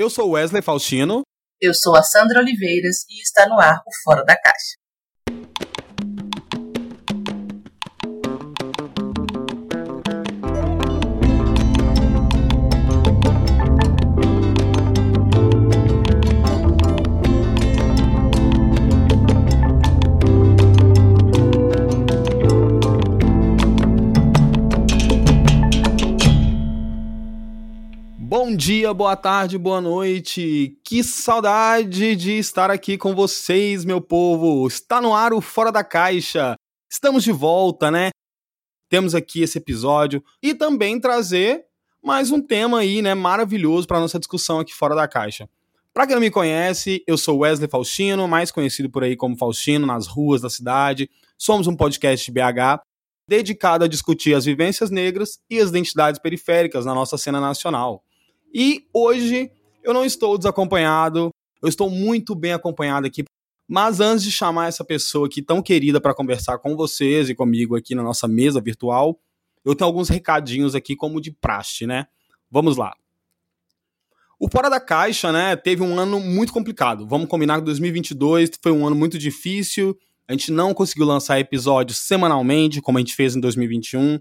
Eu sou Wesley Faustino. Eu sou a Sandra Oliveiras e está no ar o Fora da Caixa. Dia, boa tarde, boa noite. Que saudade de estar aqui com vocês, meu povo. Está no ar o Fora da Caixa. Estamos de volta, né? Temos aqui esse episódio e também trazer mais um tema aí, né, maravilhoso para nossa discussão aqui fora da caixa. Para quem não me conhece, eu sou Wesley Faustino, mais conhecido por aí como Faustino nas ruas da cidade. Somos um podcast BH dedicado a discutir as vivências negras e as identidades periféricas na nossa cena nacional. E hoje eu não estou desacompanhado, eu estou muito bem acompanhado aqui. Mas antes de chamar essa pessoa aqui tão querida para conversar com vocês e comigo aqui na nossa mesa virtual, eu tenho alguns recadinhos aqui como de praxe, né? Vamos lá. O Fora da Caixa, né, teve um ano muito complicado. Vamos combinar que 2022 foi um ano muito difícil. A gente não conseguiu lançar episódios semanalmente, como a gente fez em 2021.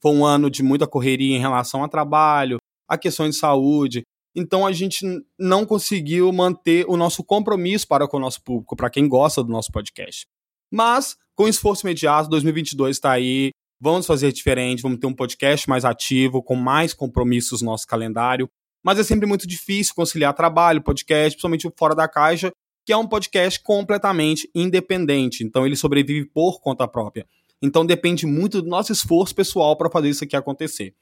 Foi um ano de muita correria em relação a trabalho, a questões de saúde. Então a gente não conseguiu manter o nosso compromisso para com o nosso público, para quem gosta do nosso podcast. Mas, com esforço imediato, 2022 está aí. Vamos fazer diferente, vamos ter um podcast mais ativo, com mais compromissos no nosso calendário. Mas é sempre muito difícil conciliar trabalho, podcast, principalmente o Fora da Caixa, que é um podcast completamente independente. Então ele sobrevive por conta própria. Então depende muito do nosso esforço pessoal para fazer isso aqui acontecer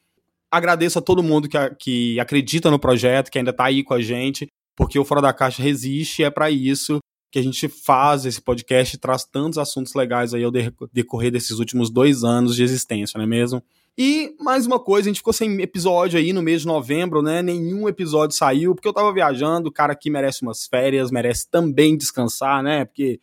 agradeço a todo mundo que, que acredita no projeto, que ainda está aí com a gente, porque o Fora da Caixa resiste e é para isso que a gente faz esse podcast e traz tantos assuntos legais aí ao decorrer desses últimos dois anos de existência, não é mesmo? E mais uma coisa, a gente ficou sem episódio aí no mês de novembro, né? Nenhum episódio saiu, porque eu tava viajando, o cara aqui merece umas férias, merece também descansar, né? Porque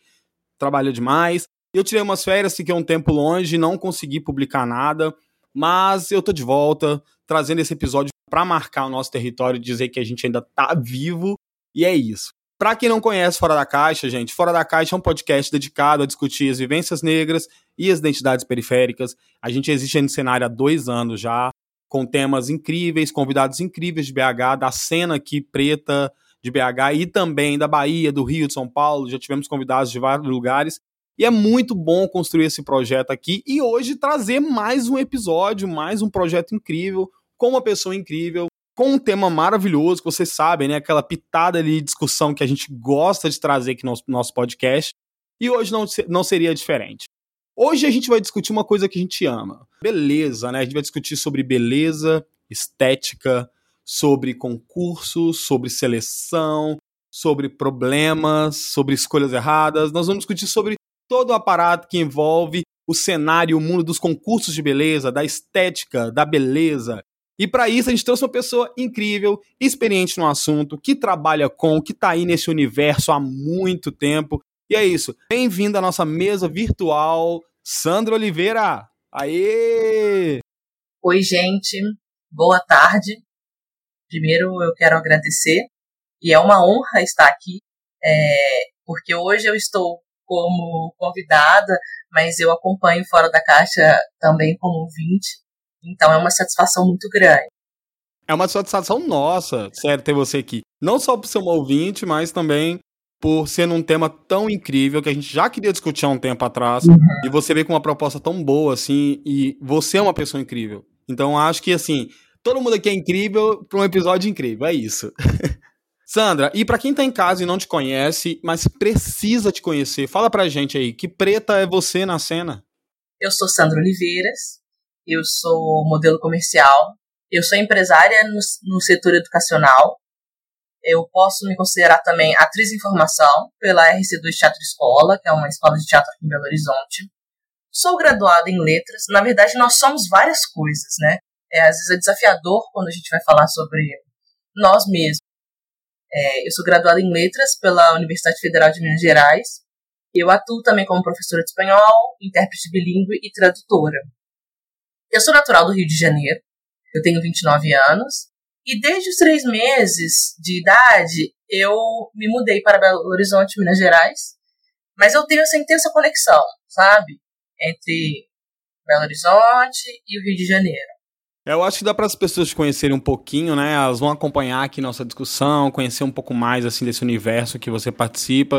trabalha demais. Eu tirei umas férias, fiquei um tempo longe, não consegui publicar nada, mas eu tô de volta, trazendo esse episódio para marcar o nosso território, dizer que a gente ainda tá vivo, e é isso. Para quem não conhece Fora da Caixa, gente, Fora da Caixa é um podcast dedicado a discutir as vivências negras e as identidades periféricas. A gente existe no cenário há dois anos já, com temas incríveis, convidados incríveis de BH, da cena aqui preta de BH e também da Bahia, do Rio, de São Paulo. Já tivemos convidados de vários lugares. E é muito bom construir esse projeto aqui e hoje trazer mais um episódio, mais um projeto incrível, com uma pessoa incrível, com um tema maravilhoso, que vocês sabem, né? Aquela pitada de discussão que a gente gosta de trazer aqui no nosso, podcast. E hoje não, não seria diferente. Hoje a gente vai discutir uma coisa que a gente ama. Beleza, né? A gente vai discutir sobre beleza, estética, sobre concursos, sobre seleção, sobre problemas, sobre escolhas erradas. Nós vamos discutir sobre todo o aparato que envolve o cenário, o mundo dos concursos de beleza, da estética, da beleza. E para isso a gente trouxe uma pessoa incrível, experiente no assunto, que trabalha com, que está aí nesse universo há muito tempo. E é isso. Bem-vindo à nossa mesa virtual, Sandra Oliveira. Aê! Oi, gente. Boa tarde. Primeiro eu quero agradecer e é uma honra estar aqui, é, porque hoje eu estou como convidada, mas eu acompanho Fora da Caixa também como ouvinte. Então é uma satisfação muito grande. É uma satisfação nossa, sério, ter você aqui. Não só por ser um ouvinte, mas também por ser um tema tão incrível que a gente já queria discutir há um tempo atrás. Uhum. E você veio com uma proposta tão boa, assim, e você é uma pessoa incrível. Então acho que, assim, todo mundo aqui é incrível para um episódio incrível, é isso. Sandra, e para quem tá em casa e não te conhece, mas precisa te conhecer, fala pra gente aí, que preta é você na cena? Eu sou Sandra Oliveiras, eu sou modelo comercial, eu sou empresária no, no setor educacional, eu posso me considerar também atriz em formação pela RC2 Teatro Escola, que é uma escola de teatro aqui em Belo Horizonte. Sou graduada em letras, na verdade nós somos várias coisas, né? É, às vezes é desafiador quando a gente vai falar sobre nós mesmos. É, eu sou graduada em Letras pela Universidade Federal de Minas Gerais. Eu atuo também como professora de espanhol, intérprete bilíngue e tradutora. Eu sou natural do Rio de Janeiro. Eu tenho 29 anos E desde os três meses de idade, eu me mudei para Belo Horizonte, Minas Gerais. Mas eu tenho essa intensa conexão, sabe? Entre Belo Horizonte e o Rio de Janeiro. Eu acho que dá para as pessoas te conhecerem um pouquinho, né? Elas vão acompanhar aqui nossa discussão, conhecer um pouco mais assim desse universo que você participa,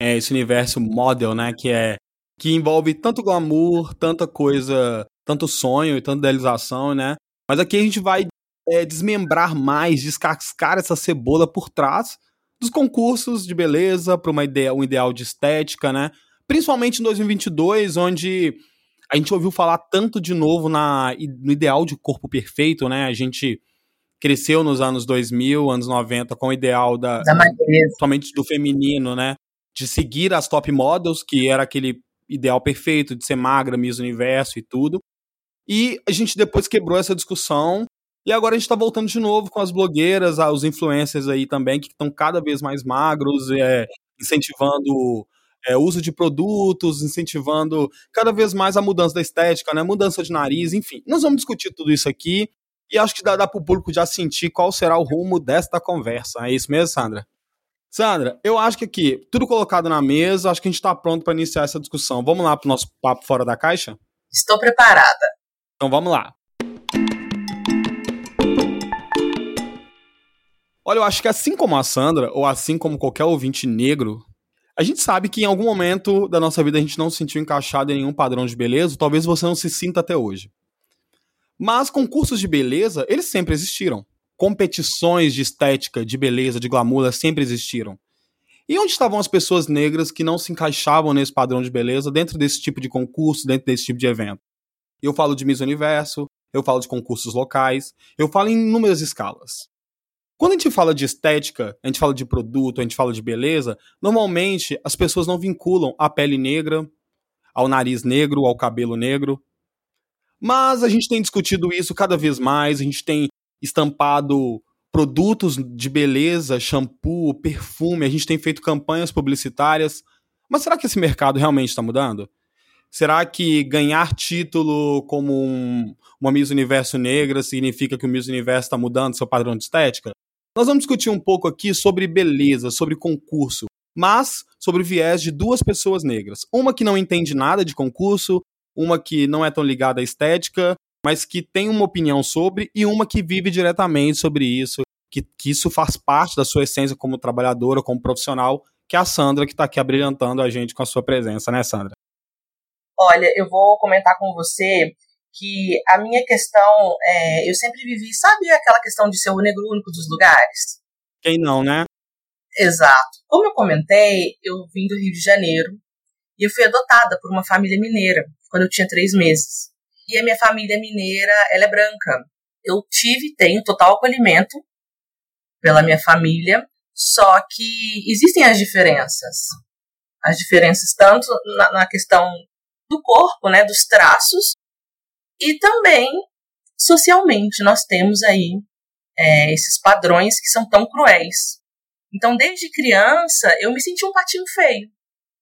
é, esse universo model, né? Que é que envolve tanto glamour, tanta coisa, tanto sonho e tanta idealização, né? Mas aqui a gente vai é, desmembrar mais, descascar essa cebola por trás dos concursos de beleza para uma ideia, um ideal de estética, né? Principalmente em 2022, onde a gente ouviu falar tanto de novo na, no ideal de corpo perfeito, né? A gente cresceu nos anos 2000, anos 90 com o ideal da, da somente do feminino, né? De seguir as top models, que era aquele ideal perfeito de ser magra, Miss Universo e tudo. E a gente depois quebrou essa discussão e agora a gente está voltando de novo com as blogueiras, os influencers aí também, que estão cada vez mais magros, é, incentivando é, uso de produtos, incentivando cada vez mais a mudança da estética, né? Mudança de nariz, enfim. Nós vamos discutir tudo isso aqui e acho que dá, dá para o público já sentir qual será o rumo desta conversa. É isso mesmo, Sandra? Sandra, eu acho que aqui, tudo colocado na mesa, acho que a gente está pronto para iniciar essa discussão. Vamos lá para o nosso papo fora da caixa? Estou preparada. Então vamos lá. Olha, eu acho que assim como a Sandra, ou assim como qualquer ouvinte negro, a gente sabe que em algum momento da nossa vida a gente não se sentiu encaixado em nenhum padrão de beleza, talvez você não se sinta até hoje. Mas concursos de beleza, eles sempre existiram. Competições de estética, de beleza, de glamour, sempre existiram. E onde estavam as pessoas negras que não se encaixavam nesse padrão de beleza dentro desse tipo de concurso, dentro desse tipo de evento? Eu falo de Miss Universo, eu falo de concursos locais, eu falo em inúmeras escalas. Quando a gente fala de estética, a gente fala de produto, a gente fala de beleza, normalmente as pessoas não vinculam a pele negra ao nariz negro, ao cabelo negro. Mas a gente tem discutido isso cada vez mais, a gente tem estampado produtos de beleza, shampoo, perfume, a gente tem feito campanhas publicitárias. Mas será que esse mercado realmente está mudando? Será que ganhar título como um, uma Miss Universo negra significa que o Miss Universo está mudando seu padrão de estética? Nós vamos discutir um pouco aqui sobre beleza, sobre concurso, mas sobre o viés de duas pessoas negras. Uma que não entende nada de concurso, uma que não é tão ligada à estética, mas que tem uma opinião sobre, e uma que vive diretamente sobre isso, que, que isso faz parte da sua essência como trabalhadora, como profissional, que é a Sandra, que está aqui abrilhantando a gente com a sua presença, né, Sandra? Olha, eu vou comentar com você que a minha questão, é, eu sempre vivi, sabe aquela questão de ser o negro único dos lugares? Quem não, né? Exato. Como eu comentei, eu vim do Rio de Janeiro e eu fui adotada por uma família mineira quando eu tinha três meses. E a minha família mineira, ela é branca. Eu tive, tenho total acolhimento pela minha família, só que existem as diferenças. As diferenças tanto na, na questão do corpo, né, dos traços, e também, socialmente, nós temos aí é, esses padrões que são tão cruéis. Então, desde criança, eu me senti um patinho feio.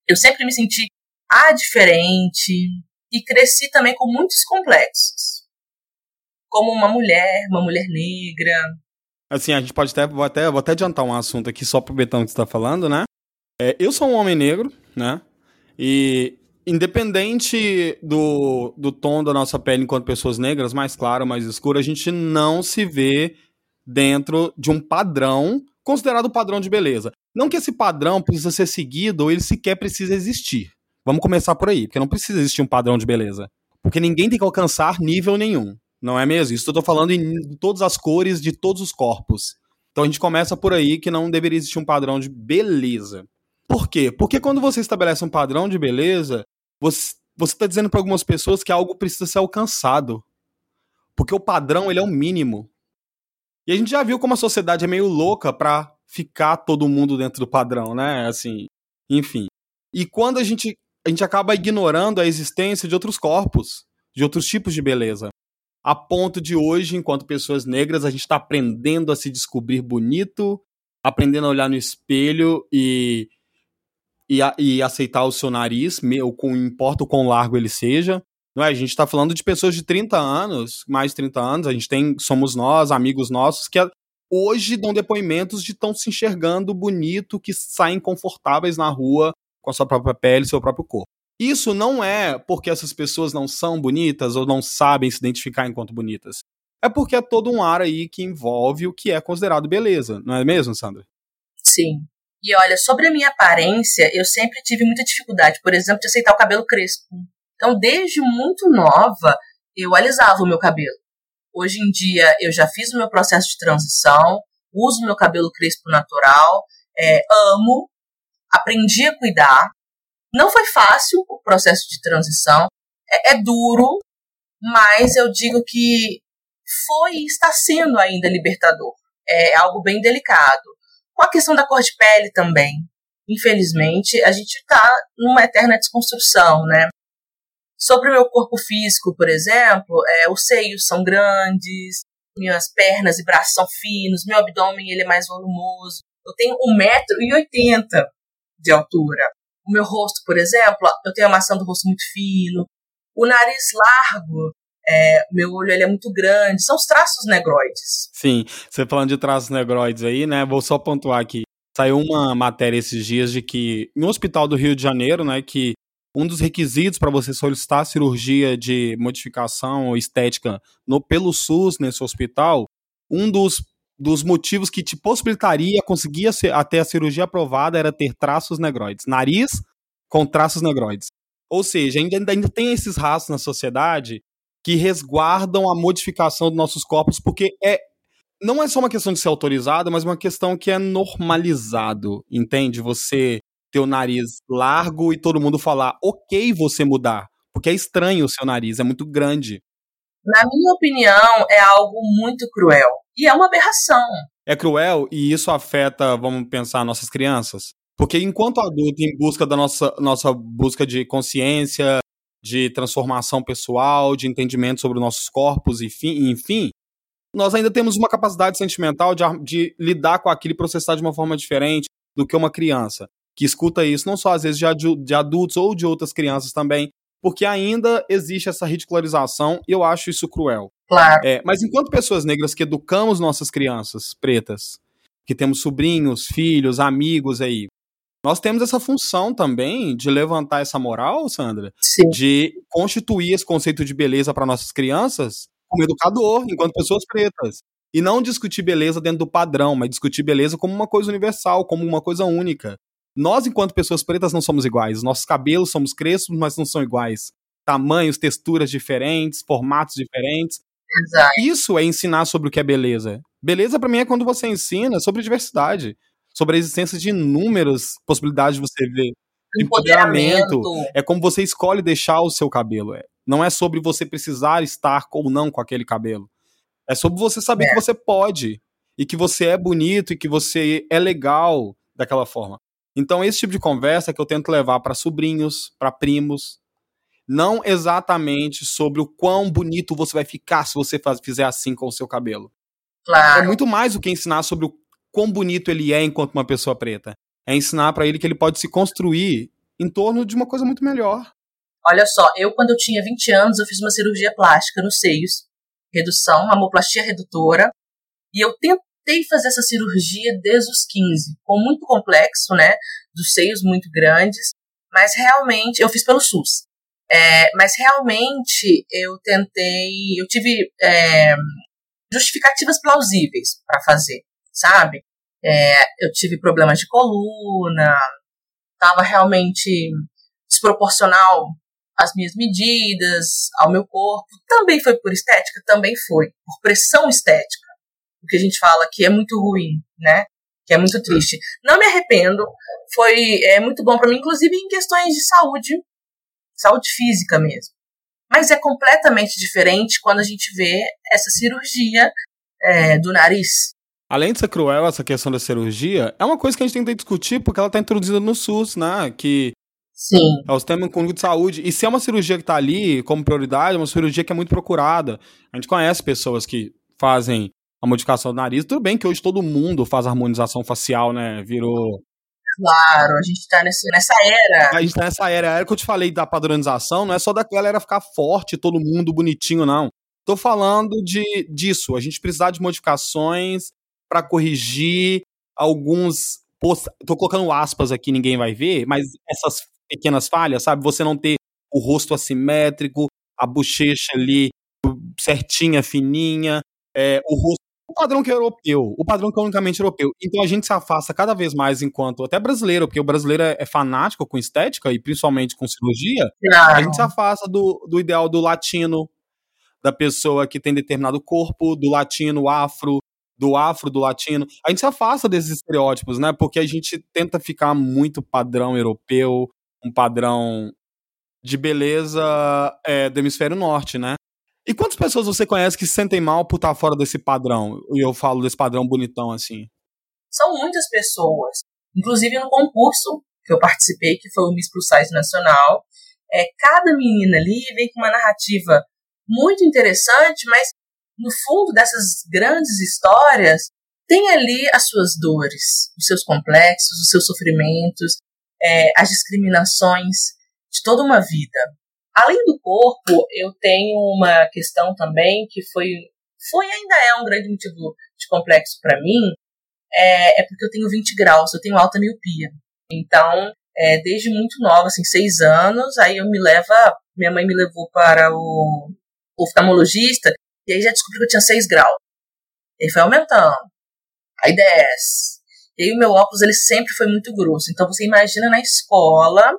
Eu sempre me senti a diferente e cresci também com muitos complexos. Como uma mulher, uma mulher negra. Assim, a gente pode até, vou até, vou até adiantar um assunto aqui só pro Betão que você está falando, né? É, eu sou um homem negro, né? E independente do, do tom da nossa pele enquanto pessoas negras, mais claro, mais escuro, a gente não se vê dentro de um padrão considerado padrão de beleza. Não que esse padrão precisa ser seguido ou ele sequer precisa existir. Vamos começar por aí, porque não precisa existir um padrão de beleza. Porque ninguém tem que alcançar nível nenhum. Não é mesmo? Isso eu tô falando em todas as cores de todos os corpos. Então a gente começa por aí que não deveria existir um padrão de beleza. Por quê? Porque quando você estabelece um padrão de beleza, você está dizendo para algumas pessoas que algo precisa ser alcançado. Porque o padrão ele é o mínimo. E a gente já viu como a sociedade é meio louca para ficar todo mundo dentro do padrão, né? Assim, enfim. E quando a gente a gente acaba ignorando a existência de outros corpos, de outros tipos de beleza. A ponto de hoje, enquanto pessoas negras, a gente está aprendendo a se descobrir bonito, aprendendo a olhar no espelho e e, a, e aceitar o seu nariz, meu, com importa o quão largo ele seja. Não é? A gente está falando de pessoas de 30 anos, mais de 30 anos, a gente tem, somos nós, amigos nossos, que hoje dão depoimentos de estão se enxergando bonito, que saem confortáveis na rua com a sua própria pele, seu próprio corpo. Isso não é porque essas pessoas não são bonitas ou não sabem se identificar enquanto bonitas. É porque é todo um ar aí que envolve o que é considerado beleza, não é mesmo, Sandra? Sim. E olha, sobre a minha aparência, eu sempre tive muita dificuldade, por exemplo, de aceitar o cabelo crespo. Então, desde muito nova, eu alisava o meu cabelo. Hoje em dia, eu já fiz o meu processo de transição, uso meu cabelo crespo natural, é, amo, aprendi a cuidar. Não foi fácil o processo de transição, é, é duro, mas eu digo que foi e está sendo ainda libertador. É algo bem delicado. Com a questão da cor de pele também. Infelizmente, a gente está numa eterna desconstrução, né? Sobre o meu corpo físico, por exemplo, é, os seios são grandes, minhas pernas e braços são finos, meu abdômen ele é mais volumoso. Eu tenho 1,80m de altura. O meu rosto, por exemplo, eu tenho a maçã do rosto muito fino. O nariz largo, é, meu olho ele é muito grande. São os traços negroides. Sim, você falando de traços negroides aí, né? Vou só pontuar aqui. Saiu uma matéria esses dias de que no hospital do Rio de Janeiro, né, que um dos requisitos para você solicitar cirurgia de modificação estética no, pelo SUS nesse hospital, um dos, dos motivos que te possibilitaria conseguir até a cirurgia aprovada era ter traços negroides. Nariz com traços negroides. Ou seja, ainda, ainda tem esses rastros na sociedade que resguardam a modificação dos nossos corpos, porque é não é só uma questão de ser autorizado, mas uma questão que é normalizado, entende? Você ter o nariz largo e todo mundo falar, ok você mudar, porque é estranho o seu nariz, é muito grande. Na minha opinião, é algo muito cruel. E é uma aberração. É cruel e isso afeta, vamos pensar, nossas crianças? Porque enquanto adulto, em busca da nossa, nossa busca de consciência, de transformação pessoal, de entendimento sobre nossos corpos, enfim, enfim nós ainda temos uma capacidade sentimental de, de lidar com aquilo e processar de uma forma diferente do que uma criança que escuta isso, não só às vezes de, de adultos ou de outras crianças também, porque ainda existe essa ridicularização e eu acho isso cruel. Claro. É, mas enquanto pessoas negras que educamos nossas crianças pretas, que temos sobrinhos, filhos, amigos aí, nós temos essa função também de levantar essa moral, Sandra, Sim. de constituir esse conceito de beleza para nossas crianças como educador, enquanto pessoas pretas. E não discutir beleza dentro do padrão, mas discutir beleza como uma coisa universal, como uma coisa única. Nós, enquanto pessoas pretas, não somos iguais. Nossos cabelos somos crespos, mas não são iguais. Tamanhos, texturas diferentes, formatos diferentes. Exato. Isso é ensinar sobre o que é beleza. Beleza, para mim, é quando você ensina sobre diversidade sobre a existência de inúmeras possibilidades de você ver. De empoderamento. É como você escolhe deixar o seu cabelo. É. Não é sobre você precisar estar ou não com aquele cabelo. É sobre você saber é. que você pode. E que você é bonito e que você é legal daquela forma. Então, esse tipo de conversa é que eu tento levar para sobrinhos, para primos. Não exatamente sobre o quão bonito você vai ficar se você faz, fizer assim com o seu cabelo. Claro. É muito mais do que ensinar sobre o quão bonito ele é enquanto uma pessoa preta. É ensinar para ele que ele pode se construir em torno de uma coisa muito melhor. Olha só, eu quando eu tinha 20 anos, eu fiz uma cirurgia plástica nos seios, redução, amoplastia redutora, e eu tentei fazer essa cirurgia desde os 15, com muito complexo, né, dos seios muito grandes, mas realmente, eu fiz pelo SUS, é, mas realmente eu tentei, eu tive é, justificativas plausíveis para fazer sabe? É, eu tive problemas de coluna, estava realmente desproporcional às minhas medidas, ao meu corpo. Também foi por estética? Também foi. Por pressão estética. O que a gente fala que é muito ruim, né? Que é muito triste. Não me arrependo. Foi é, muito bom para mim, inclusive em questões de saúde, saúde física mesmo. Mas é completamente diferente quando a gente vê essa cirurgia é, do nariz, Além de ser cruel essa questão da cirurgia, é uma coisa que a gente tem que discutir porque ela está introduzida no SUS, né? Que Sim. É o sistema único de saúde. E se é uma cirurgia que está ali como prioridade, é uma cirurgia que é muito procurada. A gente conhece pessoas que fazem a modificação do nariz. Tudo bem que hoje todo mundo faz harmonização facial, né? Virou. Claro, a gente tá nesse, nessa era. A gente tá nessa era. A era que eu te falei da padronização não é só da galera ficar forte, todo mundo bonitinho, não. Tô falando de disso. A gente precisar de modificações para corrigir alguns. Tô colocando aspas aqui, ninguém vai ver, mas essas pequenas falhas, sabe? Você não ter o rosto assimétrico, a bochecha ali certinha, fininha, é, o rosto. O padrão que é europeu, o padrão que é unicamente europeu. Então a gente se afasta cada vez mais enquanto, até brasileiro, porque o brasileiro é, é fanático com estética e principalmente com cirurgia, a gente se afasta do, do ideal do latino, da pessoa que tem determinado corpo, do latino afro, do afro, do latino. A gente se afasta desses estereótipos, né? Porque a gente tenta ficar muito padrão europeu, um padrão de beleza é, do hemisfério norte, né? E quantas pessoas você conhece que se sentem mal por estar fora desse padrão? E eu falo desse padrão bonitão assim. São muitas pessoas. Inclusive no concurso que eu participei, que foi o Miss Plus Size Nacional, é, cada menina ali vem com uma narrativa muito interessante, mas no fundo dessas grandes histórias tem ali as suas dores, os seus complexos, os seus sofrimentos, é, as discriminações de toda uma vida. Além do corpo, eu tenho uma questão também que foi, foi ainda é um grande motivo de complexo para mim, é, é, porque eu tenho 20 graus, eu tenho alta miopia. Então, é, desde muito nova, assim, seis anos, aí eu me leva, minha mãe me levou para o oftalmologista, e aí já descobri que eu tinha 6 graus. E aí foi aumentando. Aí 10. E aí o meu óculos, ele sempre foi muito grosso. Então você imagina na escola,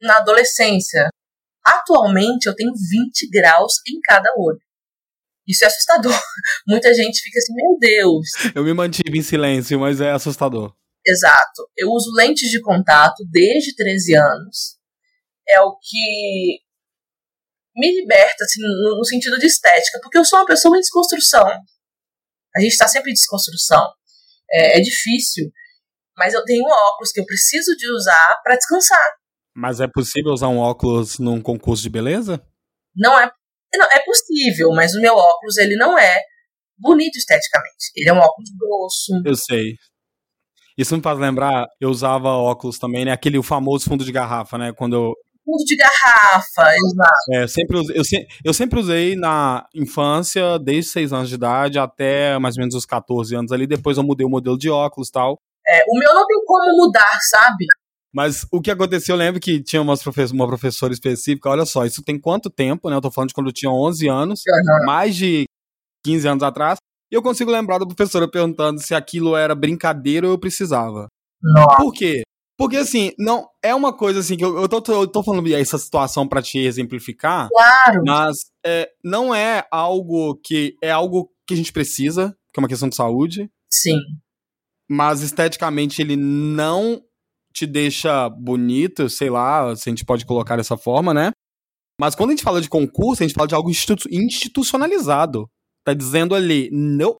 na adolescência. Atualmente eu tenho 20 graus em cada olho. Isso é assustador. Muita gente fica assim, meu Deus. Eu me mantive em silêncio, mas é assustador. Exato. Eu uso lentes de contato desde 13 anos. É o que me liberta, assim, no, no, sentido de estética, porque eu sou uma pessoa em desconstrução. A gente está sempre em desconstrução. É, é, difícil, mas eu tenho óculos que eu preciso de usar para descansar. Mas é possível usar um óculos num concurso de beleza? Não é, não, é possível, mas o meu óculos ele não é bonito esteticamente. Ele é um óculos grosso. Eu sei. Isso me faz lembrar, eu usava óculos também, né? Aquele famoso fundo de garrafa, né? Quando eu, fundo de garrafa, exato. É, sempre, eu, eu sempre usei na infância, desde 6 anos de idade até mais ou menos os 14 anos ali. Depois eu mudei o modelo de óculos e tal. É, o meu não tem como mudar, sabe? Mas o que aconteceu, eu lembro que tinha umas professor, uma professora específica, olha só, isso tem quanto tempo, né? Eu tô falando de quando eu tinha 11 anos, uhum. mais de 15 anos atrás, e eu consigo lembrar da professora perguntando se aquilo era brincadeira ou eu precisava. Nossa. Por quê? Porque, assim, não é uma coisa assim que eu, eu, tô, eu tô falando essa situação para te exemplificar. Claro. Mas é, não é algo que. É algo que a gente precisa, que é uma questão de saúde. Sim. Mas esteticamente ele não te deixa bonito, sei lá, se a gente pode colocar dessa forma, né? Mas quando a gente fala de concurso, a gente fala de algo institu institucionalizado. Tá dizendo ali, não.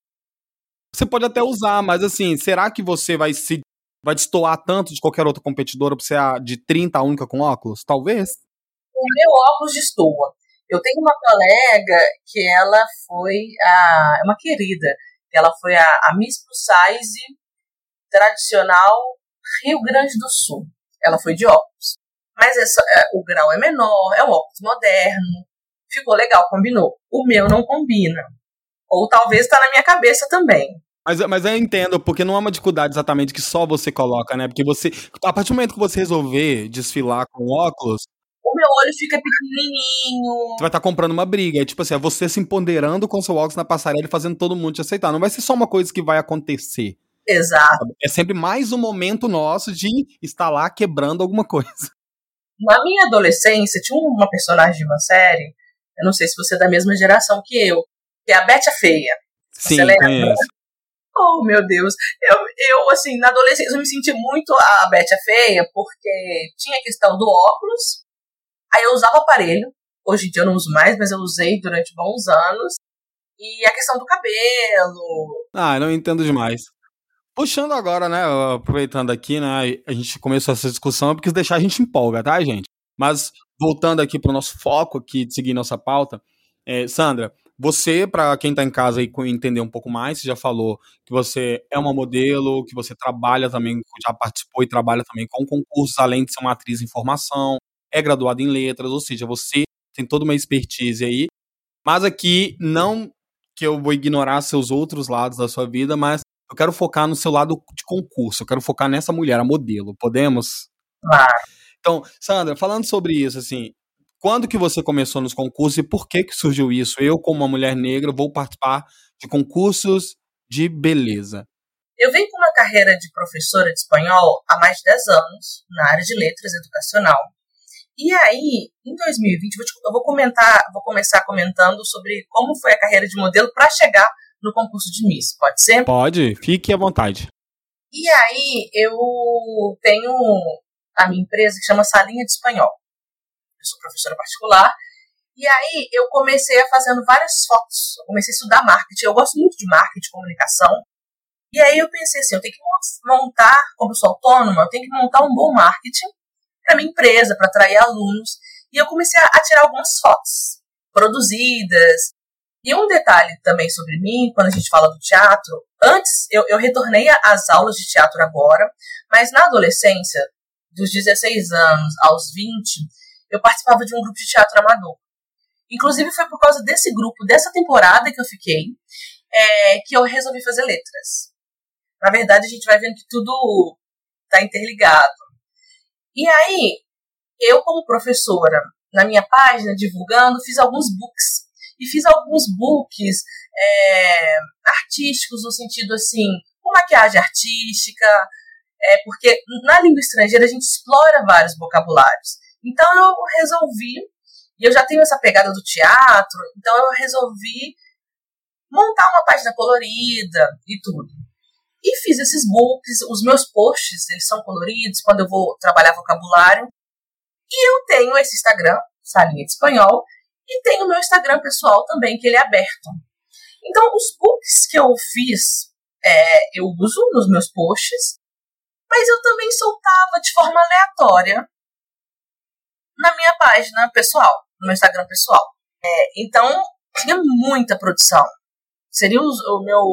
Você pode até usar, mas assim, será que você vai se vai destoar tanto de qualquer outra competidora pra ser de 30 a única com óculos? Talvez. O meu óculos destoa. Eu tenho uma colega que ela foi a, é uma querida, ela foi a, a Miss Plus Size tradicional Rio Grande do Sul. Ela foi de óculos. Mas essa, é, o grau é menor, é um óculos moderno. Ficou legal, combinou. O meu não combina. Ou talvez está na minha cabeça também. Mas, mas eu entendo, porque não é uma dificuldade exatamente que só você coloca, né? Porque você, a partir do momento que você resolver desfilar com óculos, o meu olho fica pequenininho. Você vai estar tá comprando uma briga. É tipo assim, é você se empoderando com seu óculos na passarela e fazendo todo mundo te aceitar. Não vai ser só uma coisa que vai acontecer. Exato. É sempre mais um momento nosso de estar lá quebrando alguma coisa. Na minha adolescência, tinha uma personagem de uma série, eu não sei se você é da mesma geração que eu, que é a Betty a Feia. Sim, conheço. Oh, meu Deus. Eu, eu, assim, na adolescência eu me senti muito a Betty a Feia, porque tinha a questão do óculos, aí eu usava aparelho, hoje em dia eu não uso mais, mas eu usei durante bons anos, e a questão do cabelo. Ah, não entendo demais. Puxando agora, né, aproveitando aqui, né, a gente começou essa discussão porque deixar a gente empolga, tá, gente? Mas voltando aqui para o nosso foco aqui de seguir nossa pauta, é, Sandra, você, para quem está em casa e entender um pouco mais, você já falou que você é uma modelo, que você trabalha também, já participou e trabalha também com concursos, além de ser uma atriz em formação, é graduada em letras, ou seja, você tem toda uma expertise aí. Mas aqui, não que eu vou ignorar seus outros lados da sua vida, mas eu quero focar no seu lado de concurso, eu quero focar nessa mulher, a modelo. Podemos? Claro. Então, Sandra, falando sobre isso, assim, quando que você começou nos concursos e por que que surgiu isso? Eu, como uma mulher negra, vou participar de concursos de beleza. Eu venho com uma carreira de professora de espanhol há mais de 10 anos, na área de letras educacional. E aí, em 2020, eu vou comentar, vou começar comentando sobre como foi a carreira de modelo para chegar no concurso de Miss. Pode ser? Pode, fique à vontade. E aí, eu tenho a minha empresa que chama Salinha de Espanhol. Eu sou professora particular. E aí, eu comecei a fazendo várias fotos. Eu comecei a estudar marketing. Eu gosto muito de marketing, comunicação. E aí eu pensei assim, eu tenho que montar, como eu sou autônoma, eu tenho que montar um bom marketing para minha empresa, para atrair alunos. E eu comecei a tirar algumas fotos produzidas. E um detalhe também sobre mim, quando a gente fala do teatro, antes eu, eu retornei às aulas de teatro agora, mas na adolescência, dos 16 anos aos 20, eu participava de um grupo de teatro amador. Inclusive foi por causa desse grupo, dessa temporada que eu fiquei, é, que eu resolvi fazer letras. Na verdade, a gente vai vendo que tudo está interligado. E aí, eu, como professora, na minha página, divulgando, fiz alguns books. E fiz alguns books é, artísticos, no sentido assim, com maquiagem artística, é, porque na língua estrangeira a gente explora vários vocabulários. Então eu resolvi, e eu já tenho essa pegada do teatro, então eu resolvi montar uma página colorida e tudo. E fiz esses books, os meus posts, eles são coloridos quando eu vou trabalhar vocabulário. E eu tenho esse Instagram, Salinha de Espanhol, e tenho o meu Instagram pessoal também, que ele é aberto. Então, os books que eu fiz, é, eu uso nos meus posts, mas eu também soltava de forma aleatória na minha página pessoal, no meu Instagram pessoal. É, então, tinha muita produção. Seria o meu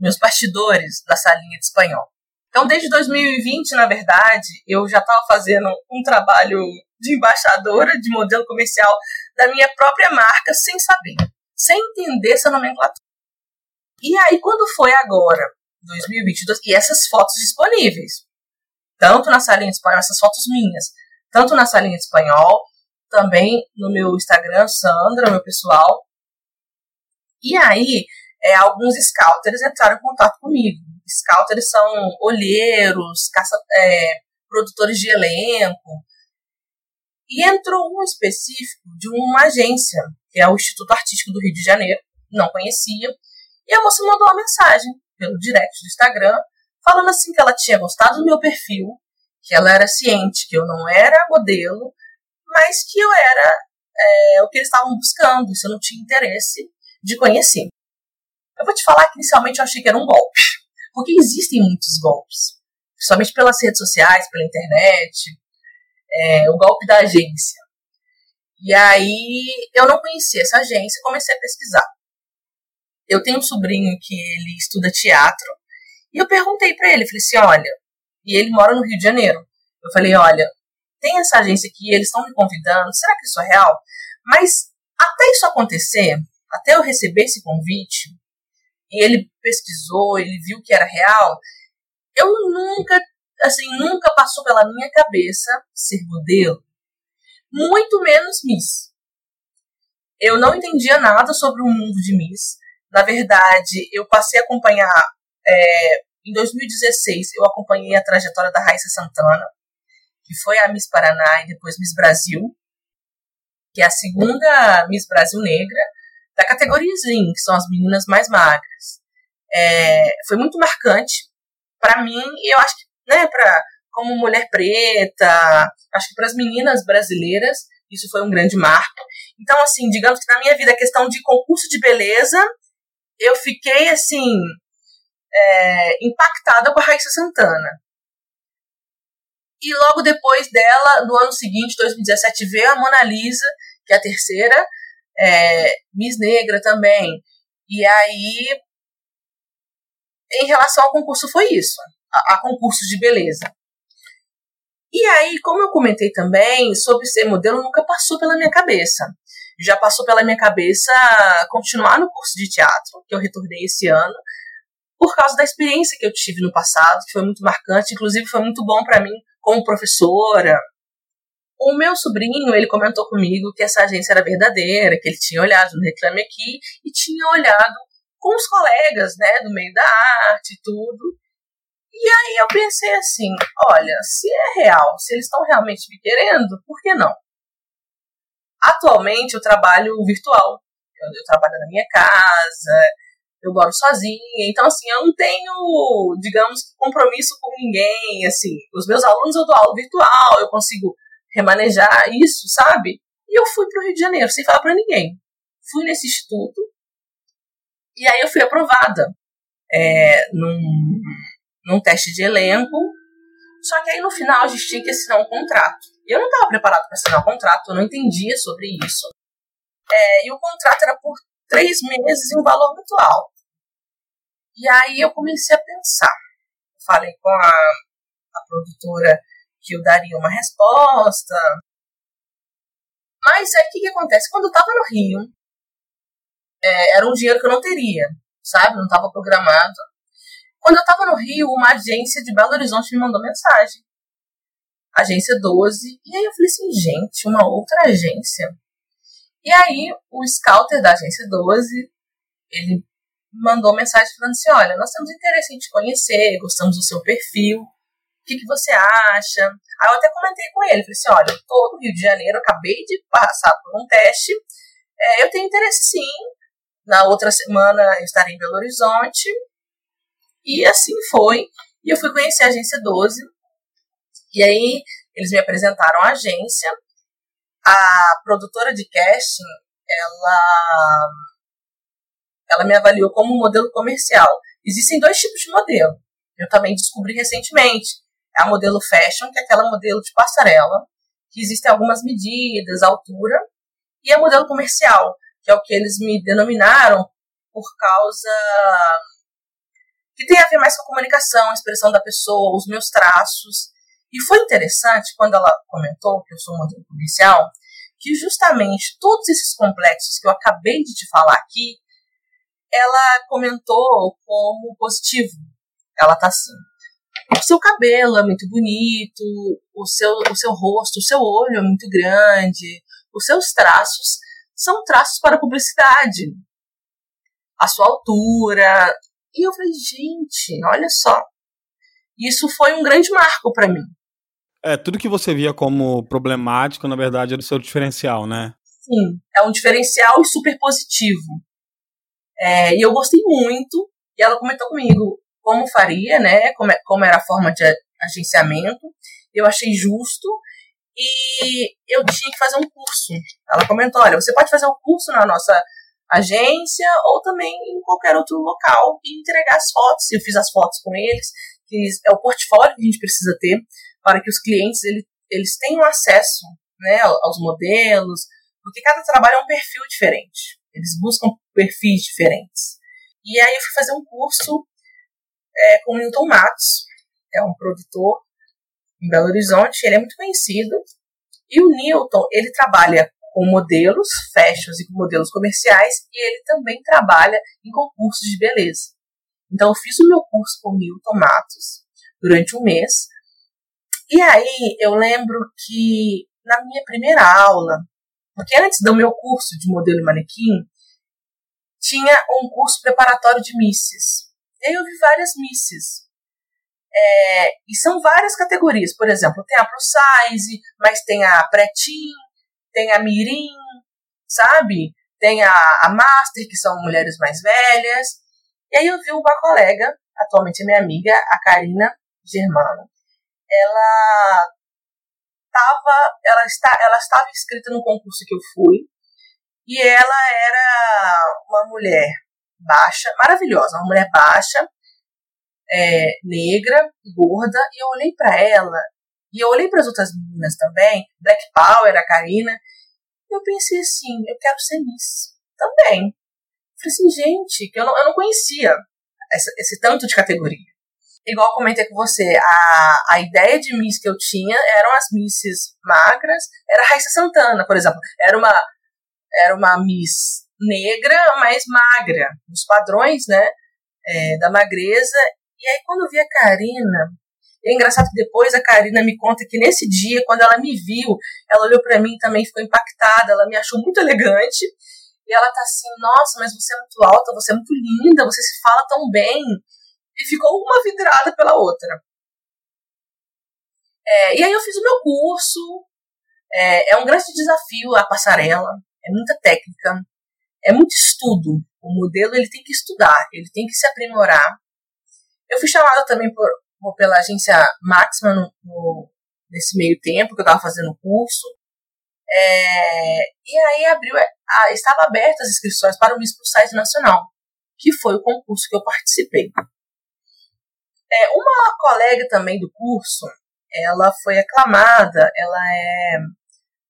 meus bastidores da salinha de espanhol. Então, desde 2020, na verdade, eu já estava fazendo um trabalho de embaixadora, de modelo comercial da minha própria marca, sem saber, sem entender essa nomenclatura. E aí, quando foi agora, 2022, e essas fotos disponíveis, tanto na salinha de espanhol, essas fotos minhas, tanto na salinha de espanhol, também no meu Instagram, Sandra, meu pessoal. E aí, é, alguns scouters entraram em contato comigo. Scouters são olheiros, caça, é, produtores de elenco. E entrou um específico de uma agência, que é o Instituto Artístico do Rio de Janeiro, não conhecia, e a moça mandou uma mensagem pelo direct do Instagram, falando assim que ela tinha gostado do meu perfil, que ela era ciente que eu não era modelo, mas que eu era é, o que eles estavam buscando, se eu não tinha interesse de conhecer. Eu vou te falar que inicialmente eu achei que era um golpe, porque existem muitos golpes, principalmente pelas redes sociais, pela internet, é, o golpe da agência. E aí eu não conhecia essa agência comecei a pesquisar. Eu tenho um sobrinho que ele estuda teatro e eu perguntei para ele, falei assim, olha, e ele mora no Rio de Janeiro. Eu falei, olha, tem essa agência aqui, eles estão me convidando, será que isso é real? Mas até isso acontecer, até eu receber esse convite, e ele pesquisou, ele viu que era real, eu nunca, assim, nunca passou pela minha cabeça ser modelo, muito menos Miss. Eu não entendia nada sobre o mundo de Miss. Na verdade, eu passei a acompanhar, é, em 2016, eu acompanhei a trajetória da Raíssa Santana, que foi a Miss Paraná e depois Miss Brasil, que é a segunda Miss Brasil negra, da categoria Slim, que são as meninas mais magras. É, foi muito marcante para mim e eu acho que, né, para como mulher preta, acho que para as meninas brasileiras isso foi um grande marco. Então, assim, digamos que na minha vida a questão de concurso de beleza, eu fiquei assim é, impactada com a Raíssa Santana. E logo depois dela, no ano seguinte, 2017, veio a Mona Lisa, que é a terceira, é, Miss Negra também. E aí, em relação ao concurso, foi isso, a, a concursos de beleza. E aí, como eu comentei também, sobre ser modelo nunca passou pela minha cabeça. Já passou pela minha cabeça continuar no curso de teatro, que eu retornei esse ano, por causa da experiência que eu tive no passado, que foi muito marcante, inclusive foi muito bom para mim como professora. O meu sobrinho, ele comentou comigo que essa agência era verdadeira, que ele tinha olhado no Reclame Aqui e tinha olhado com os colegas, né, do meio da arte e tudo. E aí eu pensei assim, olha, se é real, se eles estão realmente me querendo, por que não? Atualmente eu trabalho virtual. Eu, eu trabalho na minha casa, eu moro sozinha, então assim, eu não tenho, digamos, compromisso com ninguém, assim, os meus alunos eu dou aula virtual, eu consigo remanejar isso, sabe? E eu fui para o Rio de Janeiro sem falar para ninguém. Fui nesse instituto e aí eu fui aprovada é, num, num teste de elenco, só que aí no final a gente tinha que assinar um contrato. E eu não estava preparado para assinar um contrato, eu não entendia sobre isso. É, e o contrato era por três meses e um valor muito alto. E aí eu comecei a pensar. Falei com a, a produtora que eu daria uma resposta. Mas aí o que, que acontece? Quando eu estava no Rio, é, era um dinheiro que eu não teria, sabe? Não estava programado. Quando eu estava no Rio, uma agência de Belo Horizonte me mandou mensagem. Agência 12. E aí eu falei assim, gente, uma outra agência. E aí o scouter da agência 12, ele mandou mensagem falando assim, olha, nós temos interesse em te conhecer, gostamos do seu perfil, o que, que você acha? Aí eu até comentei com ele, falei assim, olha, eu tô no Rio de Janeiro, acabei de passar por um teste, é, eu tenho interesse sim, na outra semana eu estarei em Belo Horizonte, e assim foi, e eu fui conhecer a agência 12, e aí eles me apresentaram a agência, a produtora de casting, ela, ela me avaliou como modelo comercial. Existem dois tipos de modelo. Eu também descobri recentemente. É a modelo fashion, que é aquela modelo de passarela, que existem algumas medidas, altura, e a modelo comercial, que é o que eles me denominaram por causa que tem a ver mais com a comunicação, a expressão da pessoa, os meus traços. E foi interessante quando ela comentou que eu sou modelo comercial, que justamente todos esses complexos que eu acabei de te falar aqui, ela comentou como positivo. Ela tá assim. O seu cabelo é muito bonito, o seu, o seu rosto, o seu olho é muito grande, os seus traços são traços para publicidade. A sua altura. E eu falei, gente, olha só. Isso foi um grande marco para mim. É, tudo que você via como problemático, na verdade, era o seu diferencial, né? Sim, é um diferencial e super positivo. É, e eu gostei muito, e ela comentou comigo como faria, né, como, é, como era a forma de agenciamento, eu achei justo, e eu tinha que fazer um curso. Ela comentou, olha, você pode fazer um curso na nossa agência, ou também em qualquer outro local, e entregar as fotos, eu fiz as fotos com eles, que é o portfólio que a gente precisa ter, para que os clientes ele, eles tenham acesso né, aos modelos, porque cada trabalho é um perfil diferente. Eles buscam perfis diferentes. E aí eu fui fazer um curso é, com o Newton Matos, é um produtor em Belo Horizonte, ele é muito conhecido. E o Newton, ele trabalha com modelos fashions e com modelos comerciais, e ele também trabalha em concursos de beleza. Então eu fiz o meu curso com o Newton Matos durante um mês, e aí eu lembro que na minha primeira aula, porque antes do meu curso de modelo e manequim, tinha um curso preparatório de misses. E aí eu vi várias misses. É, e são várias categorias. Por exemplo, tem a plus size, mas tem a pretinho, tem a mirim, sabe? Tem a, a master, que são mulheres mais velhas. E aí eu vi uma colega, atualmente minha amiga, a Karina Germano, ela estava ela está ela estava inscrita no concurso que eu fui e ela era uma mulher baixa maravilhosa uma mulher baixa é, negra gorda e eu olhei para ela e eu olhei para as outras meninas também Black Power a Karina e eu pensei assim eu quero ser Miss também. Falei assim gente que eu não, eu não conhecia essa, esse tanto de categoria igual comentei com você, a, a ideia de Miss que eu tinha eram as Misses magras, era a Raíssa Santana, por exemplo. Era uma, era uma Miss negra, mas magra. Os padrões, né? é, da magreza. E aí, quando eu vi a Karina, é engraçado que depois a Karina me conta que nesse dia, quando ela me viu, ela olhou para mim também ficou impactada, ela me achou muito elegante. E ela tá assim, nossa, mas você é muito alta, você é muito linda, você se fala tão bem. E ficou uma vidrada pela outra. É, e aí eu fiz o meu curso. É, é um grande desafio a passarela. É muita técnica. É muito estudo. O modelo ele tem que estudar, ele tem que se aprimorar. Eu fui chamada também por, por pela agência Maxima no, no, nesse meio tempo que eu estava fazendo o curso. É, e aí abriu, a, estava aberta as inscrições para o Miss Plus Size Nacional, que foi o concurso que eu participei. É, uma colega também do curso, ela foi aclamada, ela é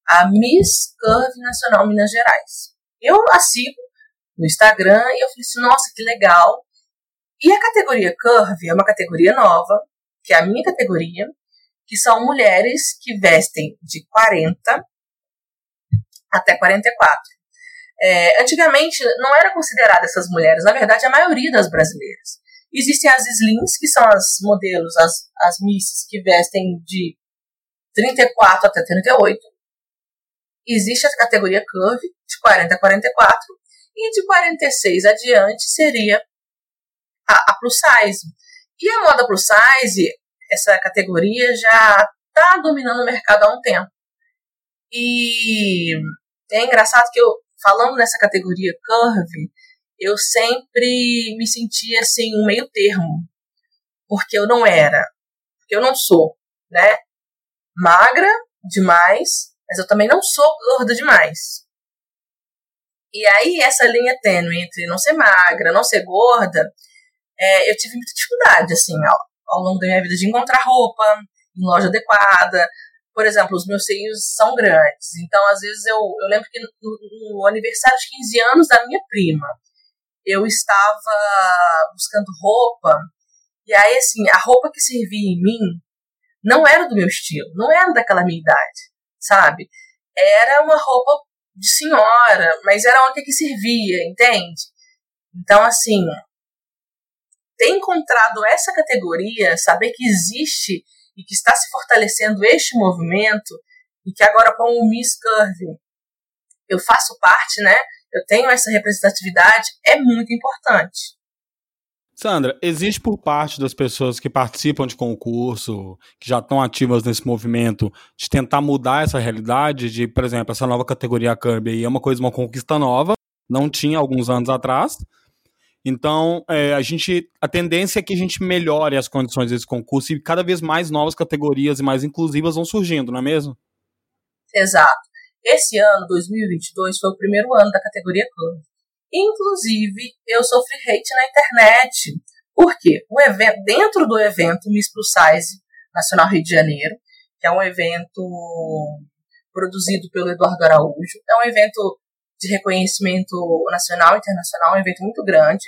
a Miss Curve Nacional Minas Gerais. Eu a sigo no Instagram e eu falei assim, nossa, que legal. E a categoria Curve é uma categoria nova, que é a minha categoria, que são mulheres que vestem de 40 até 44. É, antigamente não era considerada essas mulheres, na verdade a maioria das brasileiras. Existem as slings, que são as modelos, as, as misses que vestem de 34 até 38. Existe a categoria curve, de 40 a 44. E de 46 adiante seria a, a plus size. E a moda plus size, essa categoria já está dominando o mercado há um tempo. E é engraçado que eu, falando nessa categoria curve, eu sempre me sentia assim, um meio termo. Porque eu não era, porque eu não sou, né? Magra demais, mas eu também não sou gorda demais. E aí, essa linha tênue entre não ser magra, não ser gorda, é, eu tive muita dificuldade, assim, ao, ao longo da minha vida, de encontrar roupa em loja adequada. Por exemplo, os meus seios são grandes, então às vezes eu, eu lembro que no, no aniversário de 15 anos da minha prima, eu estava buscando roupa, e aí, assim, a roupa que servia em mim não era do meu estilo, não era daquela minha idade, sabe? Era uma roupa de senhora, mas era uma que servia, entende? Então, assim, ter encontrado essa categoria, saber que existe e que está se fortalecendo este movimento, e que agora com o Miss Curve eu faço parte, né? Eu tenho essa representatividade, é muito importante. Sandra, existe por parte das pessoas que participam de concurso, que já estão ativas nesse movimento, de tentar mudar essa realidade, de, por exemplo, essa nova categoria Kirby aí é uma coisa, uma conquista nova, não tinha alguns anos atrás. Então, é, a gente, a tendência é que a gente melhore as condições desse concurso e cada vez mais novas categorias e mais inclusivas vão surgindo, não é mesmo? Exato. Esse ano, 2022, foi o primeiro ano da categoria Clube. Inclusive, eu sofri hate na internet. Por quê? O evento, dentro do evento Miss Plus Size Nacional Rio de Janeiro, que é um evento produzido pelo Eduardo Araújo, é um evento de reconhecimento nacional e internacional, um evento muito grande.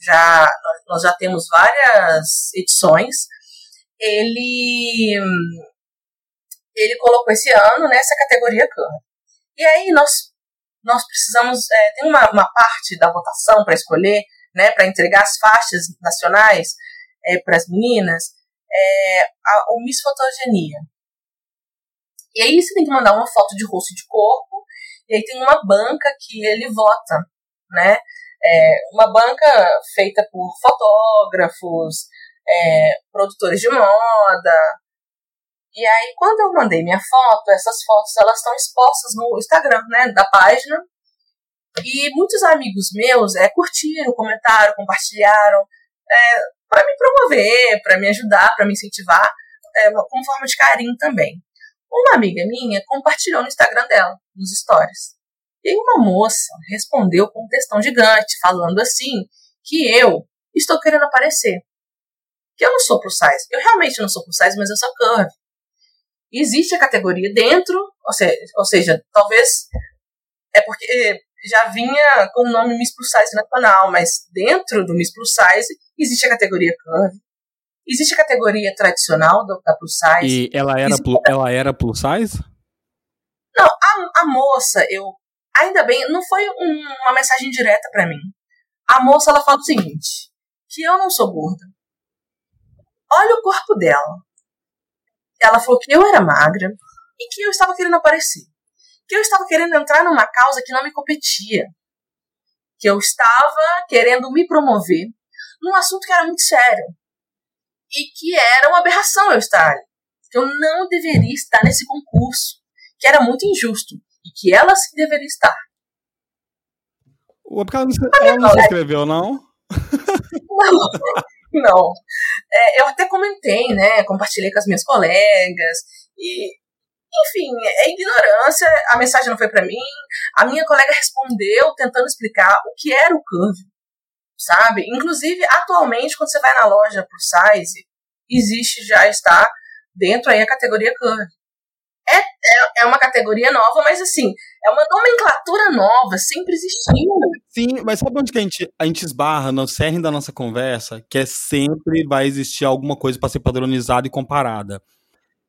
Já nós já temos várias edições. Ele ele colocou esse ano nessa categoria Curve. E aí nós, nós precisamos, é, tem uma, uma parte da votação para escolher, né, para entregar as faixas nacionais é, para as meninas, é, a, o Miss Fotogenia. E aí você tem que mandar uma foto de rosto de corpo, e aí tem uma banca que ele vota, né? É, uma banca feita por fotógrafos, é, produtores de moda, e aí, quando eu mandei minha foto, essas fotos elas estão expostas no Instagram, né, da página. E muitos amigos meus é, curtiram, comentaram, compartilharam, é, para me promover, para me ajudar, para me incentivar, é, como forma de carinho também. Uma amiga minha compartilhou no Instagram dela, nos stories. E uma moça respondeu com um textão gigante, falando assim, que eu estou querendo aparecer. Que eu não sou pro size. Eu realmente não sou pro size, mas eu sou curve existe a categoria dentro, ou seja, ou seja, talvez é porque já vinha com o nome Miss Plus Size nacional, mas dentro do Miss Plus Size existe a categoria Curve, existe a categoria tradicional do, da Plus Size. E ela era, ela era Plus Size? Não, a, a moça, eu ainda bem, não foi um, uma mensagem direta para mim. A moça ela fala o seguinte, que eu não sou gorda. Olha o corpo dela. Ela falou que eu era magra e que eu estava querendo aparecer. Que eu estava querendo entrar numa causa que não me competia. Que eu estava querendo me promover num assunto que era muito sério. E que era uma aberração eu estar ali. Que eu não deveria estar nesse concurso. Que era muito injusto. E que ela sim deveria estar. O ela não, ela não se inscreveu, não? Não, não. É, eu até comentei, né? Compartilhei com as minhas colegas. E, enfim, é ignorância. A mensagem não foi para mim. A minha colega respondeu tentando explicar o que era o Curve, sabe? Inclusive, atualmente, quando você vai na loja pro size, existe já está dentro aí a categoria Curve. É, é, é uma categoria nova, mas assim, é uma nomenclatura nova, sempre existiu. Sim, mas sabe onde que a gente, a gente esbarra no cerne da nossa conversa? Que é sempre vai existir alguma coisa para ser padronizada e comparada.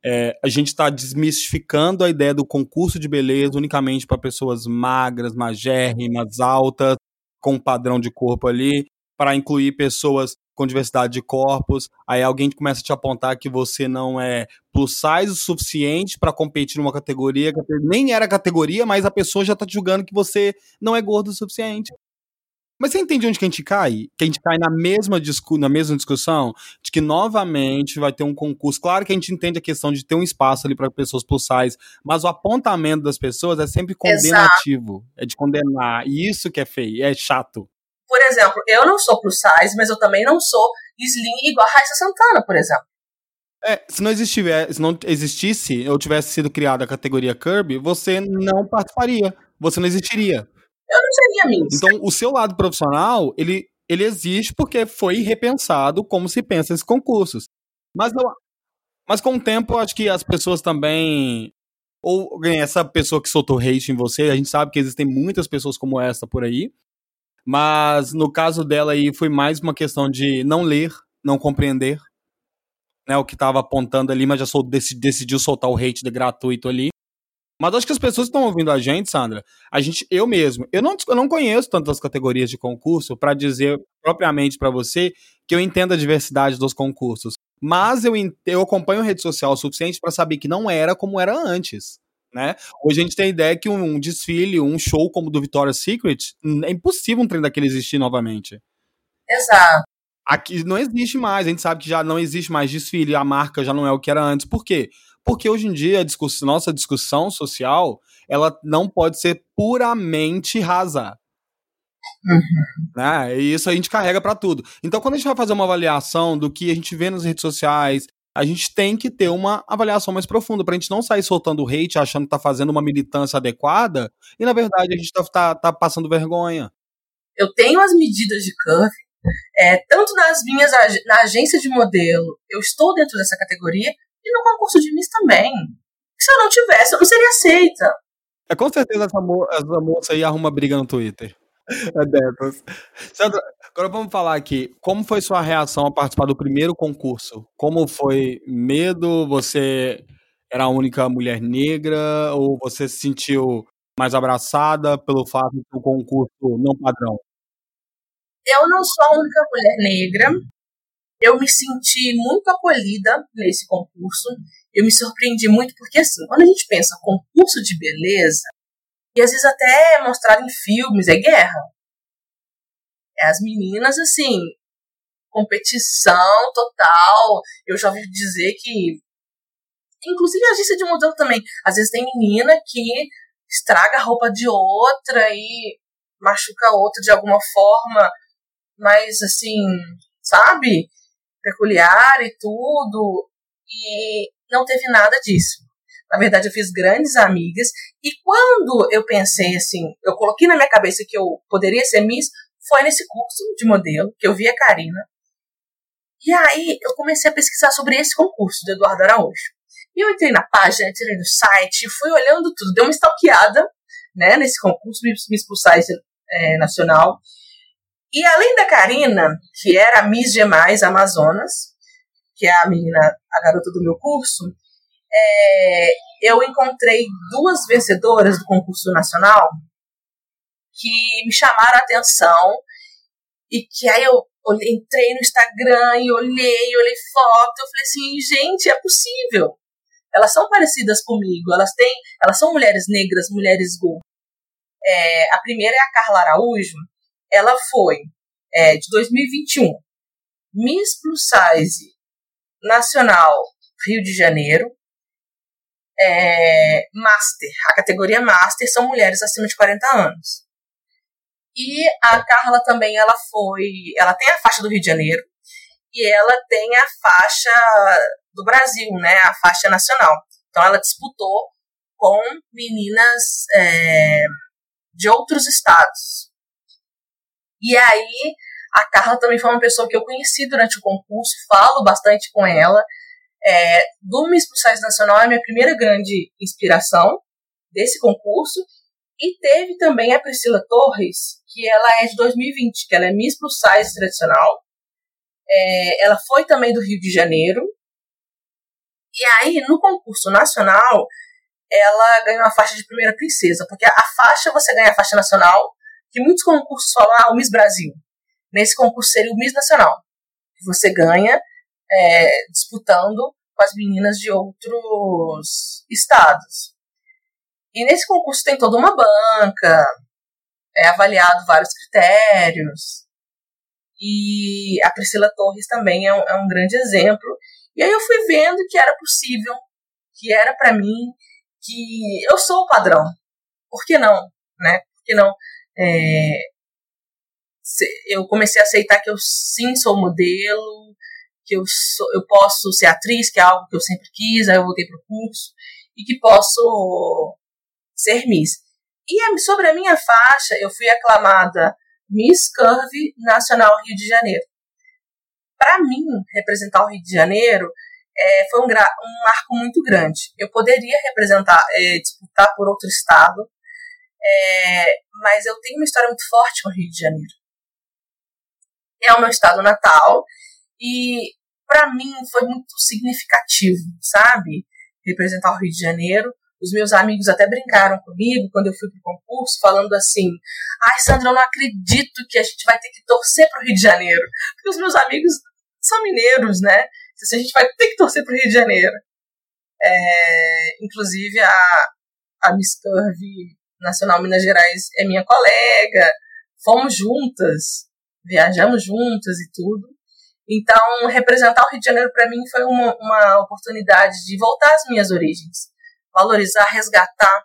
É, a gente está desmistificando a ideia do concurso de beleza unicamente para pessoas magras, magérrimas, altas, com um padrão de corpo ali, para incluir pessoas com diversidade de corpos, aí alguém começa a te apontar que você não é plus size o suficiente para competir numa categoria que nem era categoria, mas a pessoa já tá te julgando que você não é gordo o suficiente. Mas você entende onde que a gente cai? Que a gente cai na mesma, discu na mesma discussão de que novamente vai ter um concurso. Claro que a gente entende a questão de ter um espaço ali para pessoas plus size, mas o apontamento das pessoas é sempre condenativo. Exato. É de condenar. E isso que é feio, é chato. Por exemplo, eu não sou plus size, mas eu também não sou slim igual a Raíssa Santana, por exemplo. É, se não, existisse, se não existisse ou tivesse sido criada a categoria Kirby, você não participaria, você não existiria. Eu não seria Miss. Então, o seu lado profissional, ele, ele existe porque foi repensado como se pensa esses concursos. Mas, não, mas com o tempo, acho que as pessoas também. Ou essa pessoa que soltou hate em você, a gente sabe que existem muitas pessoas como essa por aí, mas no caso dela aí foi mais uma questão de não ler, não compreender, né, o que estava apontando ali, mas já sol, decidiu soltar o hate de gratuito ali. Mas acho que as pessoas que estão ouvindo a gente, Sandra, a gente, eu mesmo, eu não, eu não conheço tantas categorias de concurso para dizer propriamente para você que eu entendo a diversidade dos concursos. Mas eu, eu acompanho rede social o suficiente para saber que não era como era antes. Né? Hoje a gente tem a ideia que um desfile, um show como o do Victoria's Secret, é impossível um trem daquele existir novamente. Exato. Aqui não existe mais, a gente sabe que já não existe mais desfile, a marca já não é o que era antes. Por quê? Porque hoje em dia a discuss nossa discussão social, ela não pode ser puramente rasa. Uhum. Né? E isso a gente carrega para tudo. Então, quando a gente vai fazer uma avaliação do que a gente vê nas redes sociais, a gente tem que ter uma avaliação mais profunda, pra gente não sair soltando hate, achando que tá fazendo uma militância adequada, e na verdade a gente tá, tá, tá passando vergonha. Eu tenho as medidas de curve, é, tanto nas minhas na agência de modelo, eu estou dentro dessa categoria, e no concurso de Miss também. Se eu não tivesse, eu não seria aceita. É com certeza essa, mo essa moça aí arruma briga no Twitter. É. Sandra, agora vamos falar aqui. Como foi sua reação a participar do primeiro concurso? Como foi medo? Você era a única mulher negra? Ou você se sentiu mais abraçada pelo fato de um concurso não padrão? Eu não sou a única mulher negra. Eu me senti muito acolhida nesse concurso. Eu me surpreendi muito porque, assim, quando a gente pensa concurso de beleza, e às vezes até é mostrado em filmes, é guerra. É as meninas, assim, competição total. Eu já ouvi dizer que. Inclusive a agência de modelo também. Às vezes tem menina que estraga a roupa de outra e machuca a outra de alguma forma, mas assim, sabe? Peculiar e tudo. E não teve nada disso. Na verdade, eu fiz grandes amigas. E quando eu pensei assim, eu coloquei na minha cabeça que eu poderia ser Miss, foi nesse curso de modelo que eu vi a Karina. E aí eu comecei a pesquisar sobre esse concurso do Eduardo Araújo. E eu entrei na página, entrei no site, fui olhando tudo, dei uma stalkeada né, nesse concurso Miss Plus Size é, nacional. E além da Karina, que era a Miss Demais Amazonas, que é a menina, a garota do meu curso, é, eu encontrei duas vencedoras do concurso nacional que me chamaram a atenção E que aí eu entrei no Instagram e olhei, olhei foto, eu falei assim, gente, é possível. Elas são parecidas comigo, elas têm, elas são mulheres negras, mulheres go. É, a primeira é a Carla Araújo, ela foi é, de 2021 Miss Plus Size Nacional Rio de Janeiro, é, Master, a categoria Master são mulheres acima de 40 anos. E a Carla também, ela foi, ela tem a faixa do Rio de Janeiro e ela tem a faixa do Brasil, né, a faixa nacional. Então ela disputou com meninas é, de outros estados. E aí a Carla também foi uma pessoa que eu conheci durante o concurso, falo bastante com ela. É, do Miss Plus Nacional é a minha primeira grande inspiração desse concurso. E teve também a Priscila Torres, que ela é de 2020, que ela é Miss Plus Size tradicional. É, ela foi também do Rio de Janeiro. E aí, no concurso nacional, ela ganhou a faixa de primeira princesa, porque a faixa, você ganha a faixa nacional, que muitos concursos falam, ah, o Miss Brasil. Nesse concurso seria o Miss Nacional, que você ganha é, disputando com as meninas de outros estados. E nesse concurso tem toda uma banca, é avaliado vários critérios. E a Priscila Torres também é um, é um grande exemplo. E aí eu fui vendo que era possível, que era para mim, que eu sou o padrão. Por que não? Né? Por que não? É, eu comecei a aceitar que eu sim sou modelo, que eu, sou, eu posso ser atriz, que é algo que eu sempre quis, aí eu voltei pro curso, e que posso ser Miss. E sobre a minha faixa, eu fui aclamada Miss Curve Nacional Rio de Janeiro. Para mim, representar o Rio de Janeiro é, foi um, um, marco muito grande. Eu poderia representar, é, disputar por outro estado, é, mas eu tenho uma história muito forte com o Rio de Janeiro. É o meu estado natal e para mim foi muito significativo, sabe? Representar o Rio de Janeiro. Os meus amigos até brincaram comigo quando eu fui pro concurso, falando assim: Ai, Sandra, eu não acredito que a gente vai ter que torcer pro Rio de Janeiro. Porque os meus amigos são mineiros, né? Se a gente vai ter que torcer pro Rio de Janeiro. É, inclusive, a, a Miss Curve Nacional Minas Gerais é minha colega. Fomos juntas, viajamos juntas e tudo. Então, representar o Rio de Janeiro para mim foi uma, uma oportunidade de voltar às minhas origens valorizar, resgatar.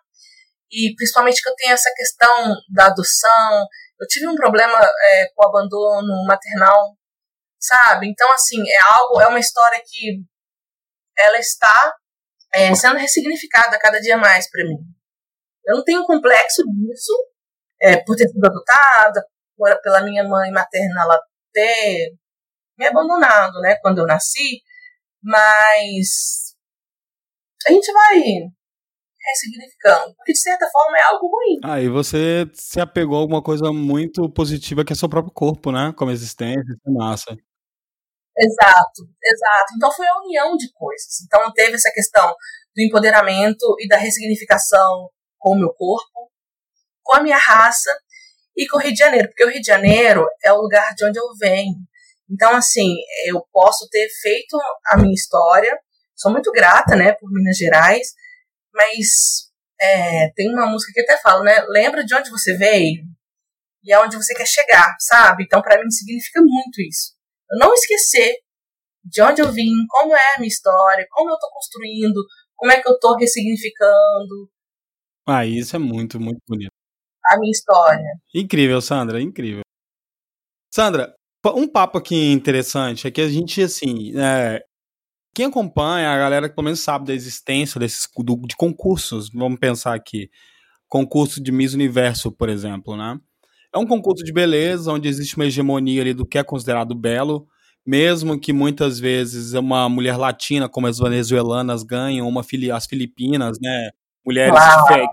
E principalmente que eu tenho essa questão da adoção. Eu tive um problema é, com o abandono maternal, sabe? Então, assim, é algo, é uma história que ela está é, sendo ressignificada cada dia mais para mim. Eu não tenho complexo disso, é, por ter sido adotada, por, pela minha mãe materna ela ter me abandonado, né, quando eu nasci, mas a gente vai ressignificando. Porque, de certa forma, é algo ruim. Ah, e você se apegou a alguma coisa muito positiva que é seu próprio corpo, né? Como existência, massa. Exato, exato. Então foi a união de coisas. Então teve essa questão do empoderamento e da ressignificação com o meu corpo, com a minha raça e com o Rio de Janeiro, porque o Rio de Janeiro é o lugar de onde eu venho. Então, assim, eu posso ter feito a minha história, sou muito grata, né, por Minas Gerais, mas é, tem uma música que até fala, né? Lembra de onde você veio e aonde você quer chegar, sabe? Então, para mim, significa muito isso. Eu não esquecer de onde eu vim, como é a minha história, como eu tô construindo, como é que eu tô ressignificando. Ah, isso é muito, muito bonito. A minha história. Incrível, Sandra, incrível. Sandra, um papo aqui interessante é que a gente, assim, é, quem acompanha, a galera que pelo menos sabe da existência desses do, de concursos, vamos pensar aqui, concurso de Miss Universo, por exemplo, né? É um concurso de beleza, onde existe uma hegemonia ali do que é considerado belo, mesmo que muitas vezes uma mulher latina, como as venezuelanas, ganham, uma as filipinas, né? Mulheres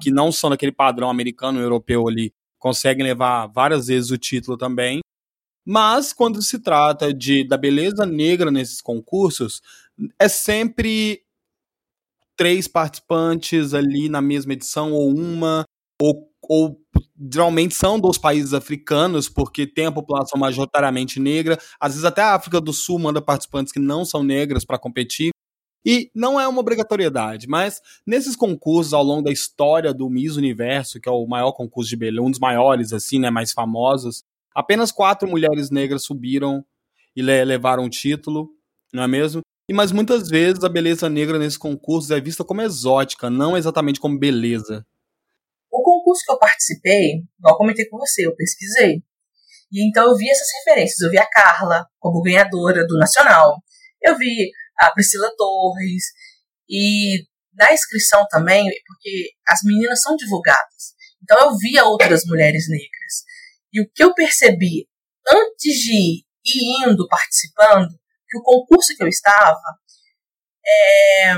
que não são daquele padrão americano, europeu ali, conseguem levar várias vezes o título também. Mas quando se trata de da beleza negra nesses concursos, é sempre três participantes ali na mesma edição, ou uma, ou, ou geralmente são dos países africanos, porque tem a população majoritariamente negra. Às vezes até a África do Sul manda participantes que não são negras para competir. E não é uma obrigatoriedade, mas nesses concursos ao longo da história do Miss Universo, que é o maior concurso de beleza, um dos maiores, assim, né, mais famosos, apenas quatro mulheres negras subiram e levaram o título, não é mesmo? E mas muitas vezes a beleza negra nesses concursos é vista como exótica, não exatamente como beleza. O concurso que eu participei, igual comentei com você, eu pesquisei. E então eu vi essas referências. Eu vi a Carla como ganhadora do Nacional. Eu vi a Priscila Torres. E na inscrição também, porque as meninas são divulgadas. Então eu via outras mulheres negras. E o que eu percebi antes de ir indo participando, que o concurso que eu estava, é,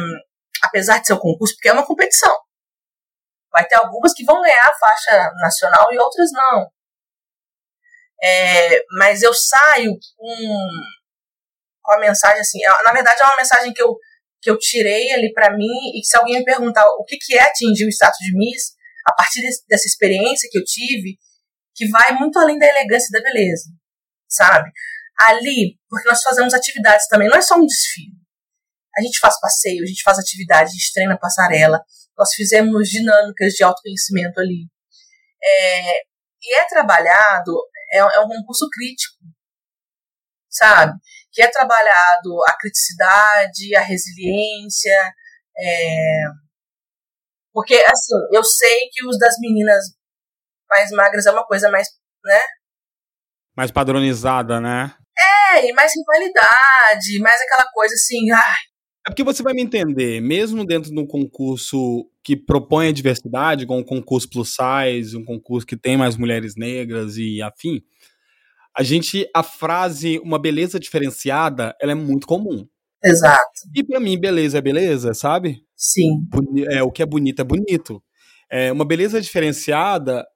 apesar de ser um concurso, porque é uma competição, Vai ter algumas que vão ganhar a faixa nacional e outras não. É, mas eu saio com, com a mensagem assim. É, na verdade, é uma mensagem que eu, que eu tirei ali para mim. E que se alguém me perguntar o que, que é atingir o status de Miss, a partir desse, dessa experiência que eu tive, que vai muito além da elegância e da beleza, sabe? Ali, porque nós fazemos atividades também, não é só um desfile. A gente faz passeio, a gente faz atividade, a gente treina passarela, nós fizemos dinâmicas de autoconhecimento ali. É, e é trabalhado, é, é um concurso crítico, sabe? Que é trabalhado a criticidade, a resiliência, é, porque, assim, eu sei que os das meninas mais magras é uma coisa mais, né? Mais padronizada, né? É, e mais rivalidade, mais aquela coisa assim, ai, é porque você vai me entender, mesmo dentro de um concurso que propõe a diversidade, como um concurso plus size, um concurso que tem mais mulheres negras e afim, a gente, a frase uma beleza diferenciada, ela é muito comum. Exato. E para mim, beleza é beleza, sabe? Sim. É, o que é bonito é bonito. É, uma beleza diferenciada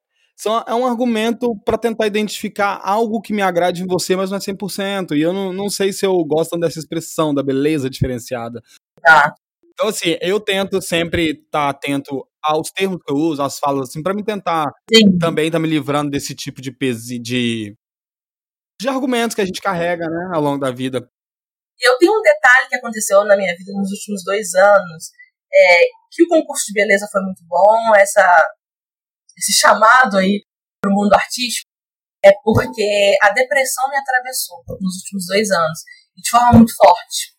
são, é um argumento para tentar identificar algo que me agrade em você, mas não é 100%. E eu não, não sei se eu gosto dessa expressão da beleza diferenciada. Tá. Então, assim, eu tento sempre estar tá atento aos termos que eu uso, às falas, assim, para me tentar Sim. também estar tá me livrando desse tipo de, de, de argumentos que a gente carrega, né, ao longo da vida. Eu tenho um detalhe que aconteceu na minha vida nos últimos dois anos, é, que o concurso de beleza foi muito bom, essa esse chamado aí para o mundo artístico, é porque a depressão me atravessou nos últimos dois anos, de forma muito forte.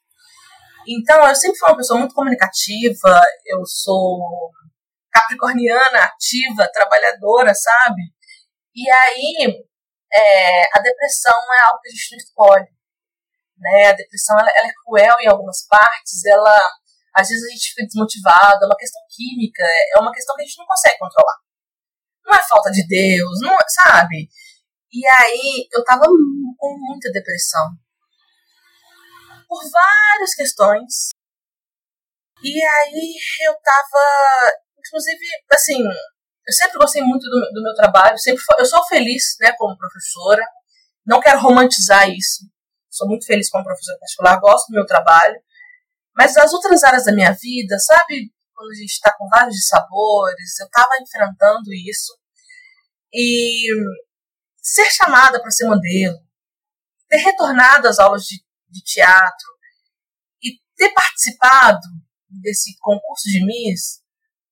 Então, eu sempre fui uma pessoa muito comunicativa, eu sou capricorniana, ativa, trabalhadora, sabe? E aí, é, a depressão é algo que a gente não escolhe. Né? A depressão ela, ela é cruel em algumas partes, ela às vezes a gente fica desmotivado, é uma questão química, é uma questão que a gente não consegue controlar não é falta de Deus, não, sabe? E aí eu tava com muita depressão. Por várias questões. E aí eu tava, inclusive, assim, eu sempre gostei muito do, do meu trabalho, sempre eu sou feliz, né, como professora. Não quero romantizar isso. Sou muito feliz como professora particular, gosto do meu trabalho. Mas as outras áreas da minha vida, sabe, quando a gente está com vários sabores, eu estava enfrentando isso. E ser chamada para ser modelo, ter retornado às aulas de, de teatro e ter participado desse concurso de Miss,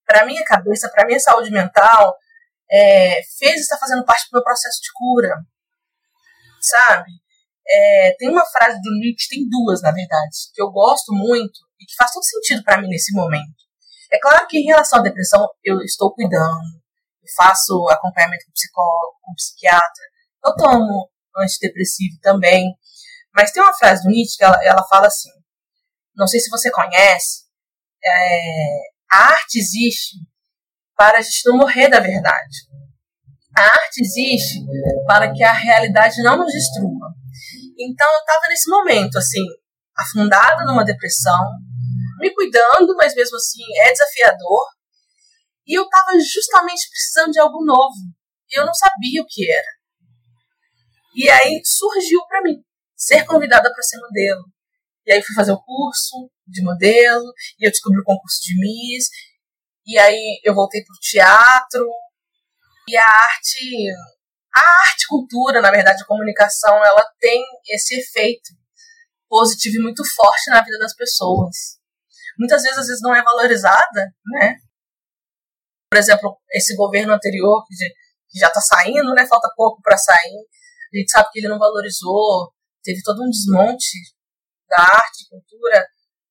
para minha cabeça, para minha saúde mental, é, fez estar fazendo parte do meu processo de cura, sabe? É, tem uma frase do Nietzsche, tem duas, na verdade, que eu gosto muito e que faz todo sentido para mim nesse momento. É claro que em relação à depressão eu estou cuidando, faço acompanhamento com psicólogo, com psiquiatra, eu tomo antidepressivo também. Mas tem uma frase do Nietzsche que ela, ela fala assim: não sei se você conhece, é, a arte existe para a gente não morrer da verdade. A arte existe para que a realidade não nos destrua. Então eu estava nesse momento, assim, afundada numa depressão, me cuidando, mas mesmo assim é desafiador. E eu estava justamente precisando de algo novo. E eu não sabia o que era. E aí surgiu para mim ser convidada para ser modelo. E aí fui fazer o curso de modelo, e eu descobri o concurso de Miss, e aí eu voltei pro teatro. E a arte, a arte cultura, na verdade, a comunicação, ela tem esse efeito positivo e muito forte na vida das pessoas. Muitas vezes, às vezes, não é valorizada, né? Por exemplo, esse governo anterior, que já está saindo, né? Falta pouco para sair. A gente sabe que ele não valorizou, teve todo um desmonte da arte e cultura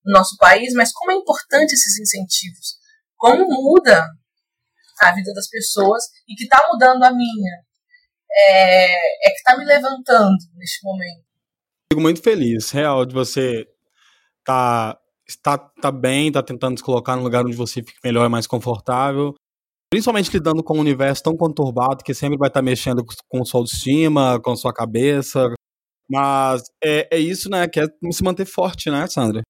no nosso país, mas como é importante esses incentivos. Como muda a vida das pessoas e que está mudando a minha. É, é que está me levantando neste momento. Fico muito feliz, real, de você tá, tá, tá bem, tá tentando se colocar num lugar onde você fique melhor e mais confortável. Principalmente lidando com um universo tão conturbado que sempre vai estar tá mexendo com sua autoestima, com sua cabeça. Mas é, é isso, né? Que é se manter forte, né, Sandra?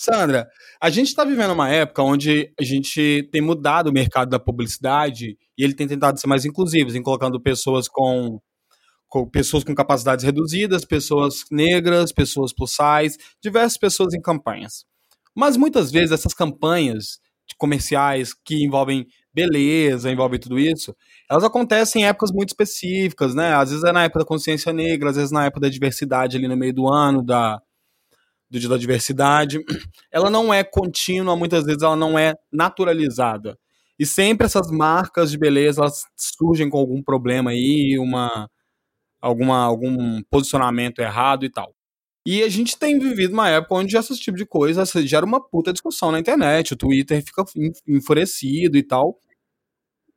Sandra, a gente está vivendo uma época onde a gente tem mudado o mercado da publicidade e ele tem tentado ser mais inclusivo, em colocando pessoas com, com, pessoas com capacidades reduzidas, pessoas negras, pessoas plus size, diversas pessoas em campanhas. Mas muitas vezes essas campanhas comerciais que envolvem beleza, envolvem tudo isso, elas acontecem em épocas muito específicas, né? Às vezes é na época da consciência negra, às vezes na época da diversidade ali no meio do ano, da, do Dia da Diversidade, ela não é contínua, muitas vezes ela não é naturalizada. E sempre essas marcas de beleza elas surgem com algum problema aí, uma, alguma, algum posicionamento errado e tal. E a gente tem vivido uma época onde esse tipo de coisa gera uma puta discussão na internet, o Twitter fica enfurecido e tal.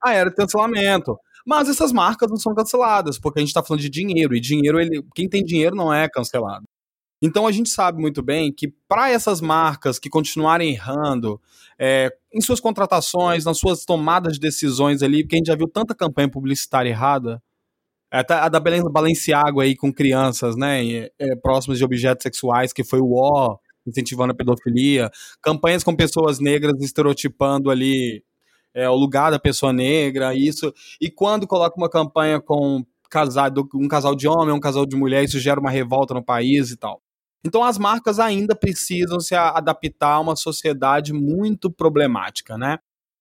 A era cancelamento. Mas essas marcas não são canceladas, porque a gente está falando de dinheiro, e dinheiro, ele, quem tem dinheiro não é cancelado. Então a gente sabe muito bem que para essas marcas que continuarem errando é, em suas contratações, nas suas tomadas de decisões ali, porque a gente já viu tanta campanha publicitária errada, até a da Balenciaga aí com crianças, né, é, próximas de objetos sexuais, que foi o ó, incentivando a pedofilia, campanhas com pessoas negras estereotipando ali é, o lugar da pessoa negra, isso, e quando coloca uma campanha com casado, um casal de homem, um casal de mulher, isso gera uma revolta no país e tal. Então as marcas ainda precisam se adaptar a uma sociedade muito problemática, né?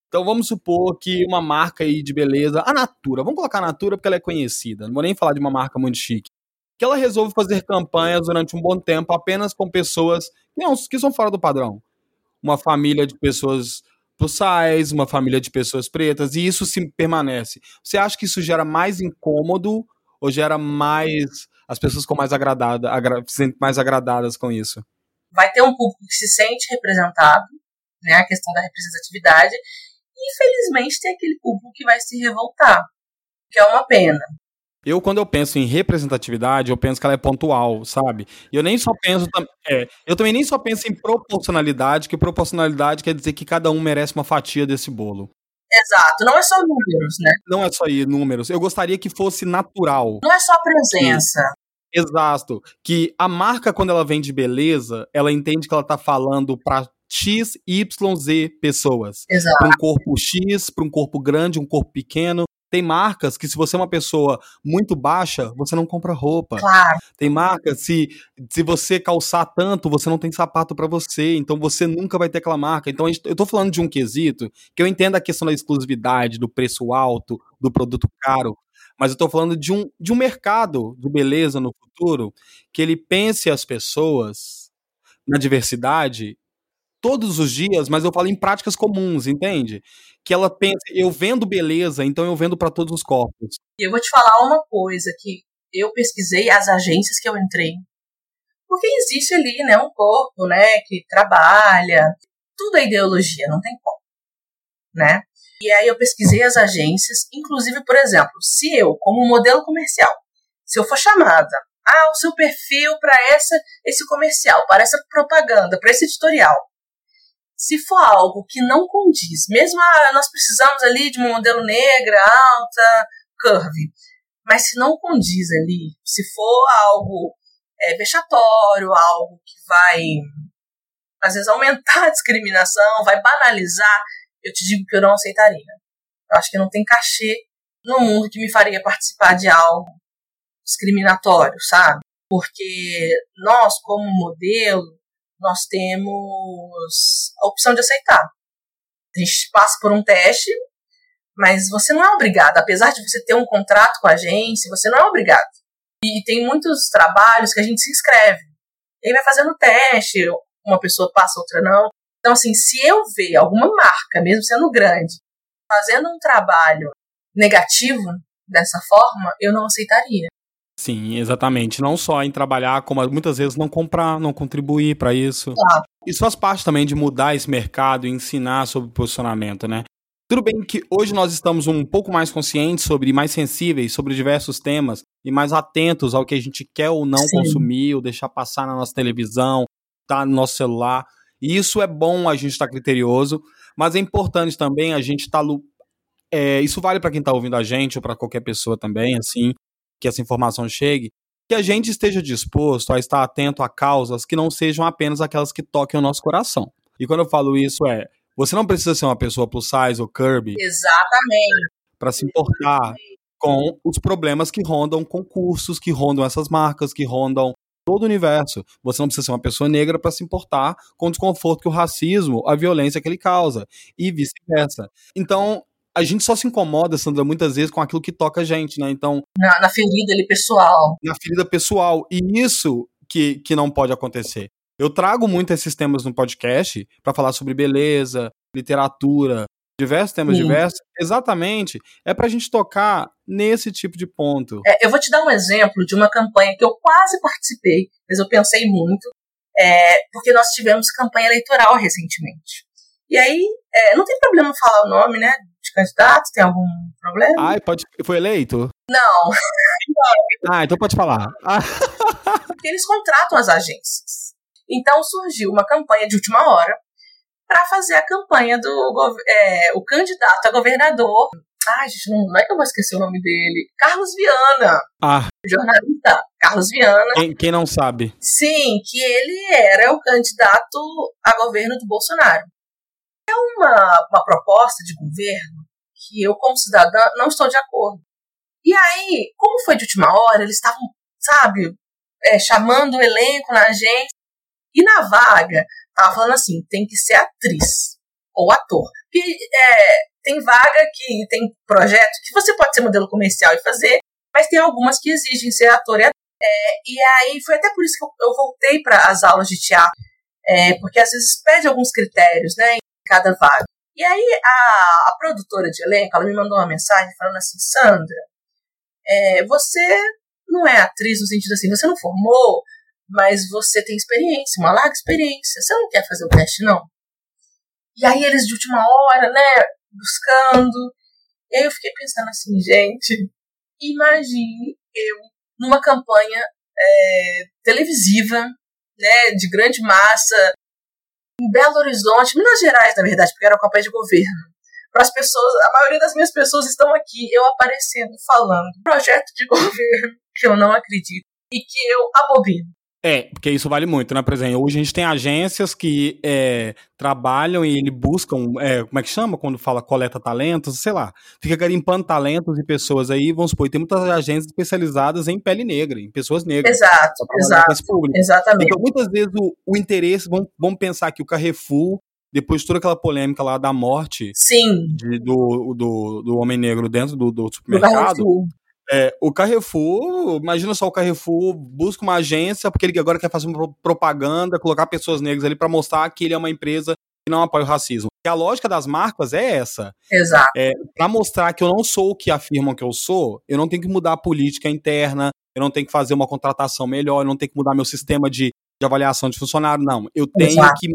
Então vamos supor que uma marca aí de beleza, a Natura, vamos colocar a Natura porque ela é conhecida, não vou nem falar de uma marca muito chique, que ela resolve fazer campanhas durante um bom tempo apenas com pessoas que, não, que são fora do padrão. Uma família de pessoas plus size, uma família de pessoas pretas, e isso se permanece. Você acha que isso gera mais incômodo ou gera mais as pessoas ficam mais agradadas, agra, se sentem mais agradadas com isso. Vai ter um público que se sente representado, né, a questão da representatividade, e infelizmente tem aquele público que vai se revoltar, que é uma pena. Eu, quando eu penso em representatividade, eu penso que ela é pontual, sabe? E eu nem só penso. É, eu também nem só penso em proporcionalidade, que proporcionalidade quer dizer que cada um merece uma fatia desse bolo. Exato, não é só números, né? Não é só números. Eu gostaria que fosse natural. Não é só presença. Exato. Que a marca, quando ela vende beleza, ela entende que ela tá falando para X, Y, Z pessoas. Exato. Para um corpo X, para um corpo grande, um corpo pequeno. Tem marcas que, se você é uma pessoa muito baixa, você não compra roupa. Claro. Tem marcas, se, se você calçar tanto, você não tem sapato para você. Então você nunca vai ter aquela marca. Então eu tô falando de um quesito que eu entendo a questão da exclusividade, do preço alto, do produto caro mas eu estou falando de um, de um mercado de beleza no futuro que ele pense as pessoas na diversidade todos os dias, mas eu falo em práticas comuns, entende? Que ela pensa, eu vendo beleza, então eu vendo para todos os corpos. E eu vou te falar uma coisa que eu pesquisei as agências que eu entrei. Porque existe ali, né, um corpo, né, que trabalha, tudo é ideologia, não tem como, né? E aí eu pesquisei as agências, inclusive, por exemplo, se eu, como modelo comercial, se eu for chamada, ah, o seu perfil para essa esse comercial, para essa propaganda, para esse editorial, se for algo que não condiz, mesmo ah, nós precisamos ali de uma modelo negra, alta, curve, mas se não condiz ali, se for algo é, vexatório, algo que vai às vezes aumentar a discriminação, vai banalizar, eu te digo que eu não aceitaria. Eu acho que não tem cachê no mundo que me faria participar de algo discriminatório, sabe? Porque nós, como modelo, nós temos a opção de aceitar. A gente passa por um teste, Mas você não é obrigado, apesar de você ter um contrato com a agência, você não é obrigado. E tem muitos trabalhos que a gente se inscreve. E aí vai fazendo teste, uma pessoa passa, outra não. Então, assim, se eu ver alguma marca, mesmo sendo grande, fazendo um trabalho negativo dessa forma, eu não aceitaria. Sim, exatamente. Não só em trabalhar, como muitas vezes não comprar, não contribuir para isso. Isso faz parte também de mudar esse mercado e ensinar sobre posicionamento, né? Tudo bem que hoje nós estamos um pouco mais conscientes sobre, mais sensíveis sobre diversos temas e mais atentos ao que a gente quer ou não Sim. consumir, ou deixar passar na nossa televisão, tá no nosso celular. E isso é bom a gente estar tá criterioso, mas é importante também a gente estar. Tá, é, isso vale para quem está ouvindo a gente ou para qualquer pessoa também, assim, que essa informação chegue, que a gente esteja disposto a estar atento a causas que não sejam apenas aquelas que toquem o nosso coração. E quando eu falo isso é, você não precisa ser uma pessoa plus size ou curvy. Exatamente. Para se importar com os problemas que rondam concursos, que rondam essas marcas, que rondam todo o universo. Você não precisa ser uma pessoa negra para se importar com o desconforto que o racismo, a violência que ele causa, e vice-versa. Então, a gente só se incomoda, Sandra, muitas vezes com aquilo que toca a gente, né? Então. Na, na ferida ali pessoal. Na ferida pessoal. E isso que, que não pode acontecer. Eu trago muito esses temas no podcast para falar sobre beleza, literatura, diversos temas Sim. diversos, exatamente, é para a gente tocar nesse tipo de ponto. É, eu vou te dar um exemplo de uma campanha que eu quase participei, mas eu pensei muito, é, porque nós tivemos campanha eleitoral recentemente. E aí, é, não tem problema falar o nome, né, de candidato, tem algum problema? Ai, pode, foi eleito? Não. ah, então pode falar. porque eles contratam as agências. Então surgiu uma campanha de última hora para fazer a campanha do é, o candidato a governador. Ai, gente, não, não, é que eu vou esquecer o nome dele. Carlos Viana. Ah. Jornalista. Carlos Viana. Quem, quem não sabe? Sim, que ele era o candidato a governo do Bolsonaro. É uma, uma proposta de governo que eu, como cidadã, não estou de acordo. E aí, como foi de última hora, eles estavam, sabe, é, chamando o elenco na agência. E na vaga, tava falando assim, tem que ser atriz ou ator. Porque é, tem vaga que tem projeto que você pode ser modelo comercial e fazer, mas tem algumas que exigem ser ator e atriz. É, e aí foi até por isso que eu, eu voltei para as aulas de teatro, é, porque às vezes pede alguns critérios, né, em cada vaga. E aí a, a produtora de elenco, ela me mandou uma mensagem falando assim, Sandra, é, você não é atriz no sentido assim, você não formou mas você tem experiência, uma larga experiência. Você não quer fazer o teste, não? E aí eles de última hora, né, buscando. E aí eu fiquei pensando assim, gente, imagine eu numa campanha é, televisiva, né, de grande massa, em Belo Horizonte, Minas Gerais, na verdade, porque era uma campanha de governo. Para as pessoas, a maioria das minhas pessoas estão aqui, eu aparecendo, falando. Projeto de governo que eu não acredito e que eu abobino. É, porque isso vale muito, né? Por exemplo, hoje a gente tem agências que é, trabalham e ele buscam, é, como é que chama quando fala coleta talentos, sei lá, fica garimpando talentos e pessoas aí, vamos supor, tem muitas agências especializadas em pele negra, em pessoas negras. Exato, exato. Exatamente. Então, muitas vezes o, o interesse, vamos, vamos pensar que o Carrefour depois de toda aquela polêmica lá da morte de, do, do, do homem negro dentro do, do supermercado, do é, o Carrefour, imagina só o Carrefour busca uma agência porque ele agora quer fazer uma propaganda, colocar pessoas negras ali para mostrar que ele é uma empresa que não apoia o racismo. E a lógica das marcas é essa. Exato. É, para mostrar que eu não sou o que afirmam que eu sou, eu não tenho que mudar a política interna, eu não tenho que fazer uma contratação melhor, eu não tenho que mudar meu sistema de, de avaliação de funcionário, não. Eu tenho Exato. que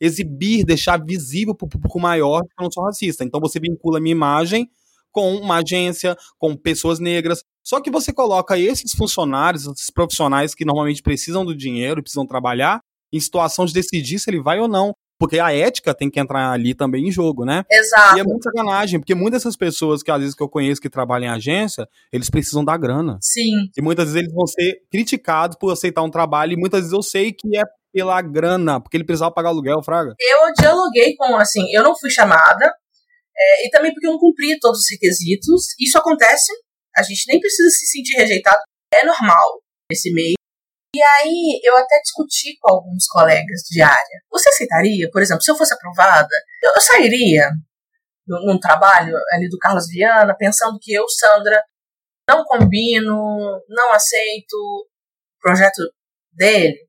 exibir, deixar visível para o público maior que eu não sou racista. Então você vincula a minha imagem com uma agência, com pessoas negras. Só que você coloca esses funcionários, esses profissionais que normalmente precisam do dinheiro, precisam trabalhar, em situação de decidir se ele vai ou não. Porque a ética tem que entrar ali também em jogo, né? Exato. E é muito sacanagem, porque muitas dessas pessoas que às vezes que eu conheço que trabalham em agência, eles precisam da grana. Sim. E muitas vezes eles vão ser criticados por aceitar um trabalho, e muitas vezes eu sei que é pela grana, porque ele precisava pagar aluguel, Fraga. Eu dialoguei com, assim, eu não fui chamada, é, e também porque eu não cumpri todos os requisitos. Isso acontece, a gente nem precisa se sentir rejeitado, é normal nesse meio. E aí eu até discuti com alguns colegas de área. Você aceitaria, por exemplo, se eu fosse aprovada, eu, eu sairia num trabalho ali do Carlos Viana, pensando que eu, Sandra, não combino, não aceito o projeto dele.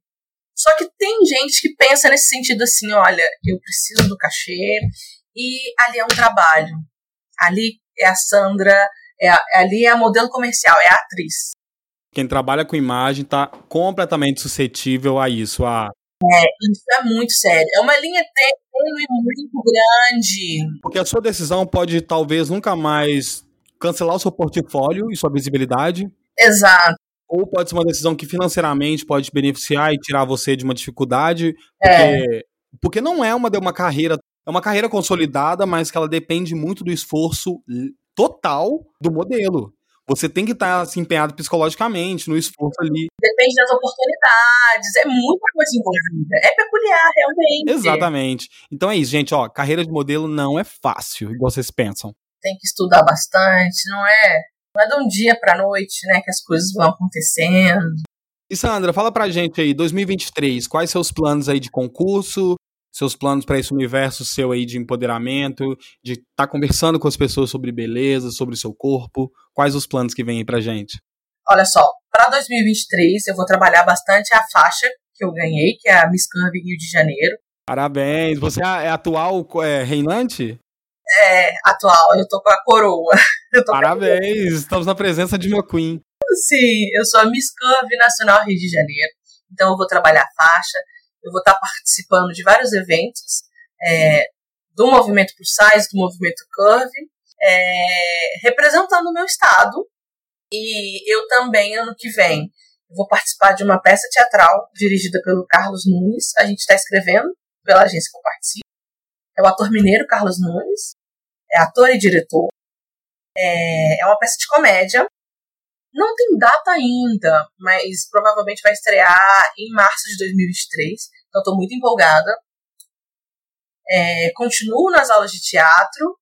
Só que tem gente que pensa nesse sentido assim, olha, eu preciso do cachê e ali é um trabalho. Ali é a Sandra, é a, ali é a modelo comercial, é a atriz. Quem trabalha com imagem está completamente suscetível a isso, a é, isso é muito sério. É uma linha tênue muito grande. Porque a sua decisão pode talvez nunca mais cancelar o seu portfólio e sua visibilidade. Exato. Ou pode ser uma decisão que financeiramente pode beneficiar e tirar você de uma dificuldade. Porque, é. porque não é uma, uma carreira. É uma carreira consolidada, mas que ela depende muito do esforço total do modelo. Você tem que estar assim, empenhado psicologicamente, no esforço ali. Depende das oportunidades, é muita coisa envolvida. É peculiar, realmente. Exatamente. Então é isso, gente. Ó, carreira de modelo não é fácil, igual vocês pensam. Tem que estudar bastante, não é? Não é de um dia pra noite, né, que as coisas vão acontecendo. E Sandra, fala pra gente aí, 2023, quais seus planos aí de concurso? Seus planos para esse universo seu aí de empoderamento, de estar tá conversando com as pessoas sobre beleza, sobre o seu corpo? Quais os planos que vem aí pra gente? Olha só, para 2023 eu vou trabalhar bastante a faixa que eu ganhei, que é a Miss Curve Rio de Janeiro. Parabéns! Você é, é atual é, reinante? É, atual, eu tô com a coroa. Parabéns! Estamos na presença de uma Queen. Sim, eu sou a Miss Curve Nacional Rio de Janeiro. Então eu vou trabalhar a faixa, eu vou estar participando de vários eventos é, do movimento Plus Size, do movimento Curve, é, representando o meu estado. E eu também, ano que vem, vou participar de uma peça teatral dirigida pelo Carlos Nunes. A gente está escrevendo pela agência que eu participo. É o ator mineiro Carlos Nunes, é ator e diretor. É, é uma peça de comédia não tem data ainda, mas provavelmente vai estrear em março de 2023. Então estou muito empolgada. É, continuo nas aulas de teatro.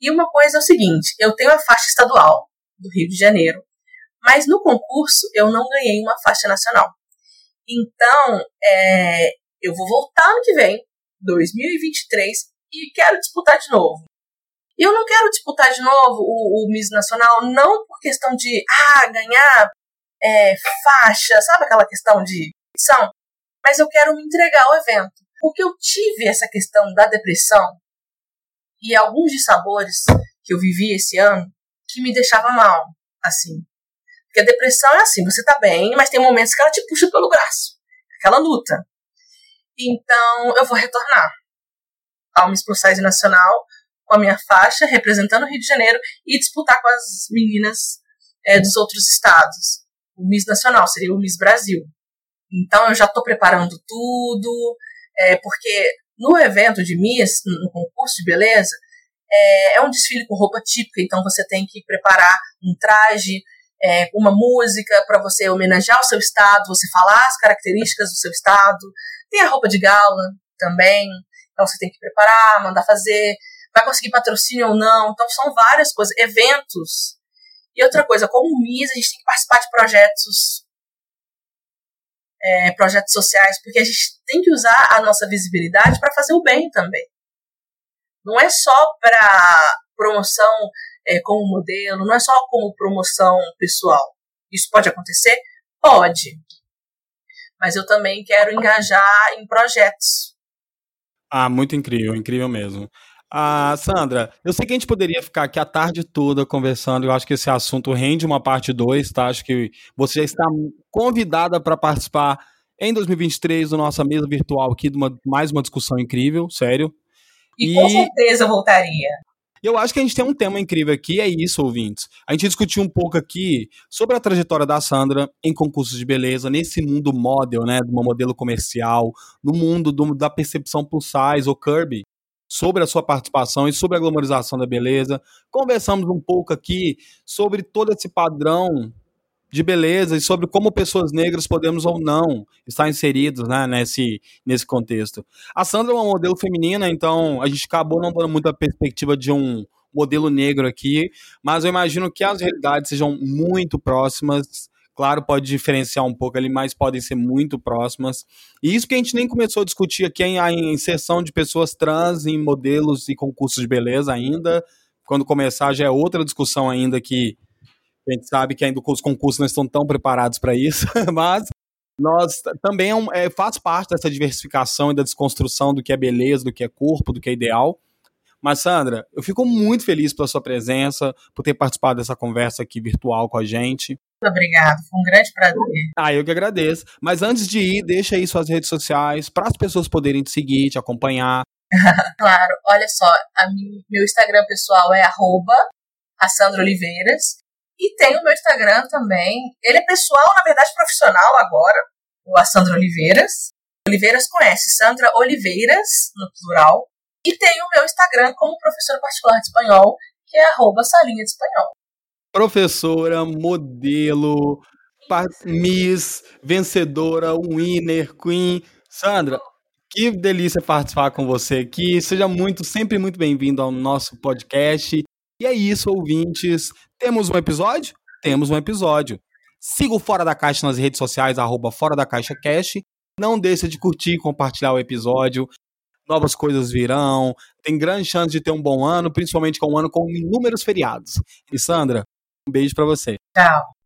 E uma coisa é o seguinte: eu tenho a faixa estadual do Rio de Janeiro, mas no concurso eu não ganhei uma faixa nacional. Então, é, eu vou voltar ano que vem, 2023, e quero disputar de novo. Eu não quero disputar de novo o, o Miss Nacional, não por questão de ah, ganhar é, faixa, sabe aquela questão de são, mas eu quero me entregar ao evento. Porque eu tive essa questão da depressão e alguns dissabores que eu vivi esse ano que me deixava mal, assim. Porque a depressão é assim, você tá bem, mas tem momentos que ela te puxa pelo braço. Aquela luta. Então, eu vou retornar ao Miss Plus Size Nacional com a minha faixa, representando o Rio de Janeiro, e disputar com as meninas é, dos outros estados. O Miss Nacional seria o Miss Brasil. Então eu já estou preparando tudo, é, porque no evento de Miss, no concurso de beleza, é, é, um desfile com roupa típica, então você tem que preparar um traje, é, uma música para você homenagear o seu estado, você falar as características do seu estado. Tem a roupa de gala também, então você tem que preparar, mandar fazer vai conseguir patrocínio ou não. Então são várias coisas, eventos. E outra coisa, como MIS, a gente tem que participar de projetos é, projetos sociais, porque a gente tem que usar a nossa visibilidade para fazer o bem também. Não é só para promoção é, como modelo, não é só como promoção pessoal. Isso pode acontecer? Pode. Mas eu também quero engajar em projetos. Ah, muito incrível, incrível mesmo. Ah, Sandra, eu sei que a gente poderia ficar aqui a tarde toda conversando. Eu acho que esse assunto rende uma parte 2, tá? Acho que você já está convidada para participar em 2023 da nossa mesa virtual aqui de uma, mais uma discussão incrível, sério. E, e com certeza voltaria. Eu acho que a gente tem um tema incrível aqui, é isso, ouvintes. A gente discutiu um pouco aqui sobre a trajetória da Sandra em concursos de beleza, nesse mundo model, né, de uma modelo comercial, no mundo do, da percepção plus size ou Kirby sobre a sua participação e sobre a glamorização da beleza. Conversamos um pouco aqui sobre todo esse padrão de beleza e sobre como pessoas negras podemos ou não estar inseridos né, nesse, nesse contexto. A Sandra é uma modelo feminina, então a gente acabou não dando muita perspectiva de um modelo negro aqui, mas eu imagino que as realidades sejam muito próximas, Claro, pode diferenciar um pouco ali, mas podem ser muito próximas. E isso que a gente nem começou a discutir aqui é a inserção de pessoas trans em modelos e concursos de beleza ainda. Quando começar já é outra discussão ainda que a gente sabe que ainda os concursos não estão tão preparados para isso, mas nós também é, é, faz parte dessa diversificação e da desconstrução do que é beleza, do que é corpo, do que é ideal. Mas, Sandra, eu fico muito feliz pela sua presença, por ter participado dessa conversa aqui virtual com a gente. Muito obrigado, foi um grande prazer. Ah, eu que agradeço. Mas antes de ir, deixa aí suas redes sociais para as pessoas poderem te seguir, te acompanhar. claro, olha só, minha, meu Instagram pessoal é arroba Oliveiras. E tem o meu Instagram também. Ele é pessoal, na verdade, profissional agora, o a Sandra Oliveiras. Oliveiras conhece, Sandra Oliveiras, no plural. E tem o meu Instagram como professora particular de espanhol, que é arroba salinha de espanhol. Professora, modelo, Miss, vencedora, winner, queen. Sandra, que delícia participar com você aqui. Seja muito, sempre muito bem-vindo ao nosso podcast. E é isso, ouvintes. Temos um episódio? Temos um episódio. Siga o Fora da Caixa nas redes sociais, arroba Fora da Caixa Cash. Não deixe de curtir e compartilhar o episódio. Novas coisas virão. Tem grande chance de ter um bom ano, principalmente com um ano com inúmeros feriados. E Sandra, um beijo para você. Tchau.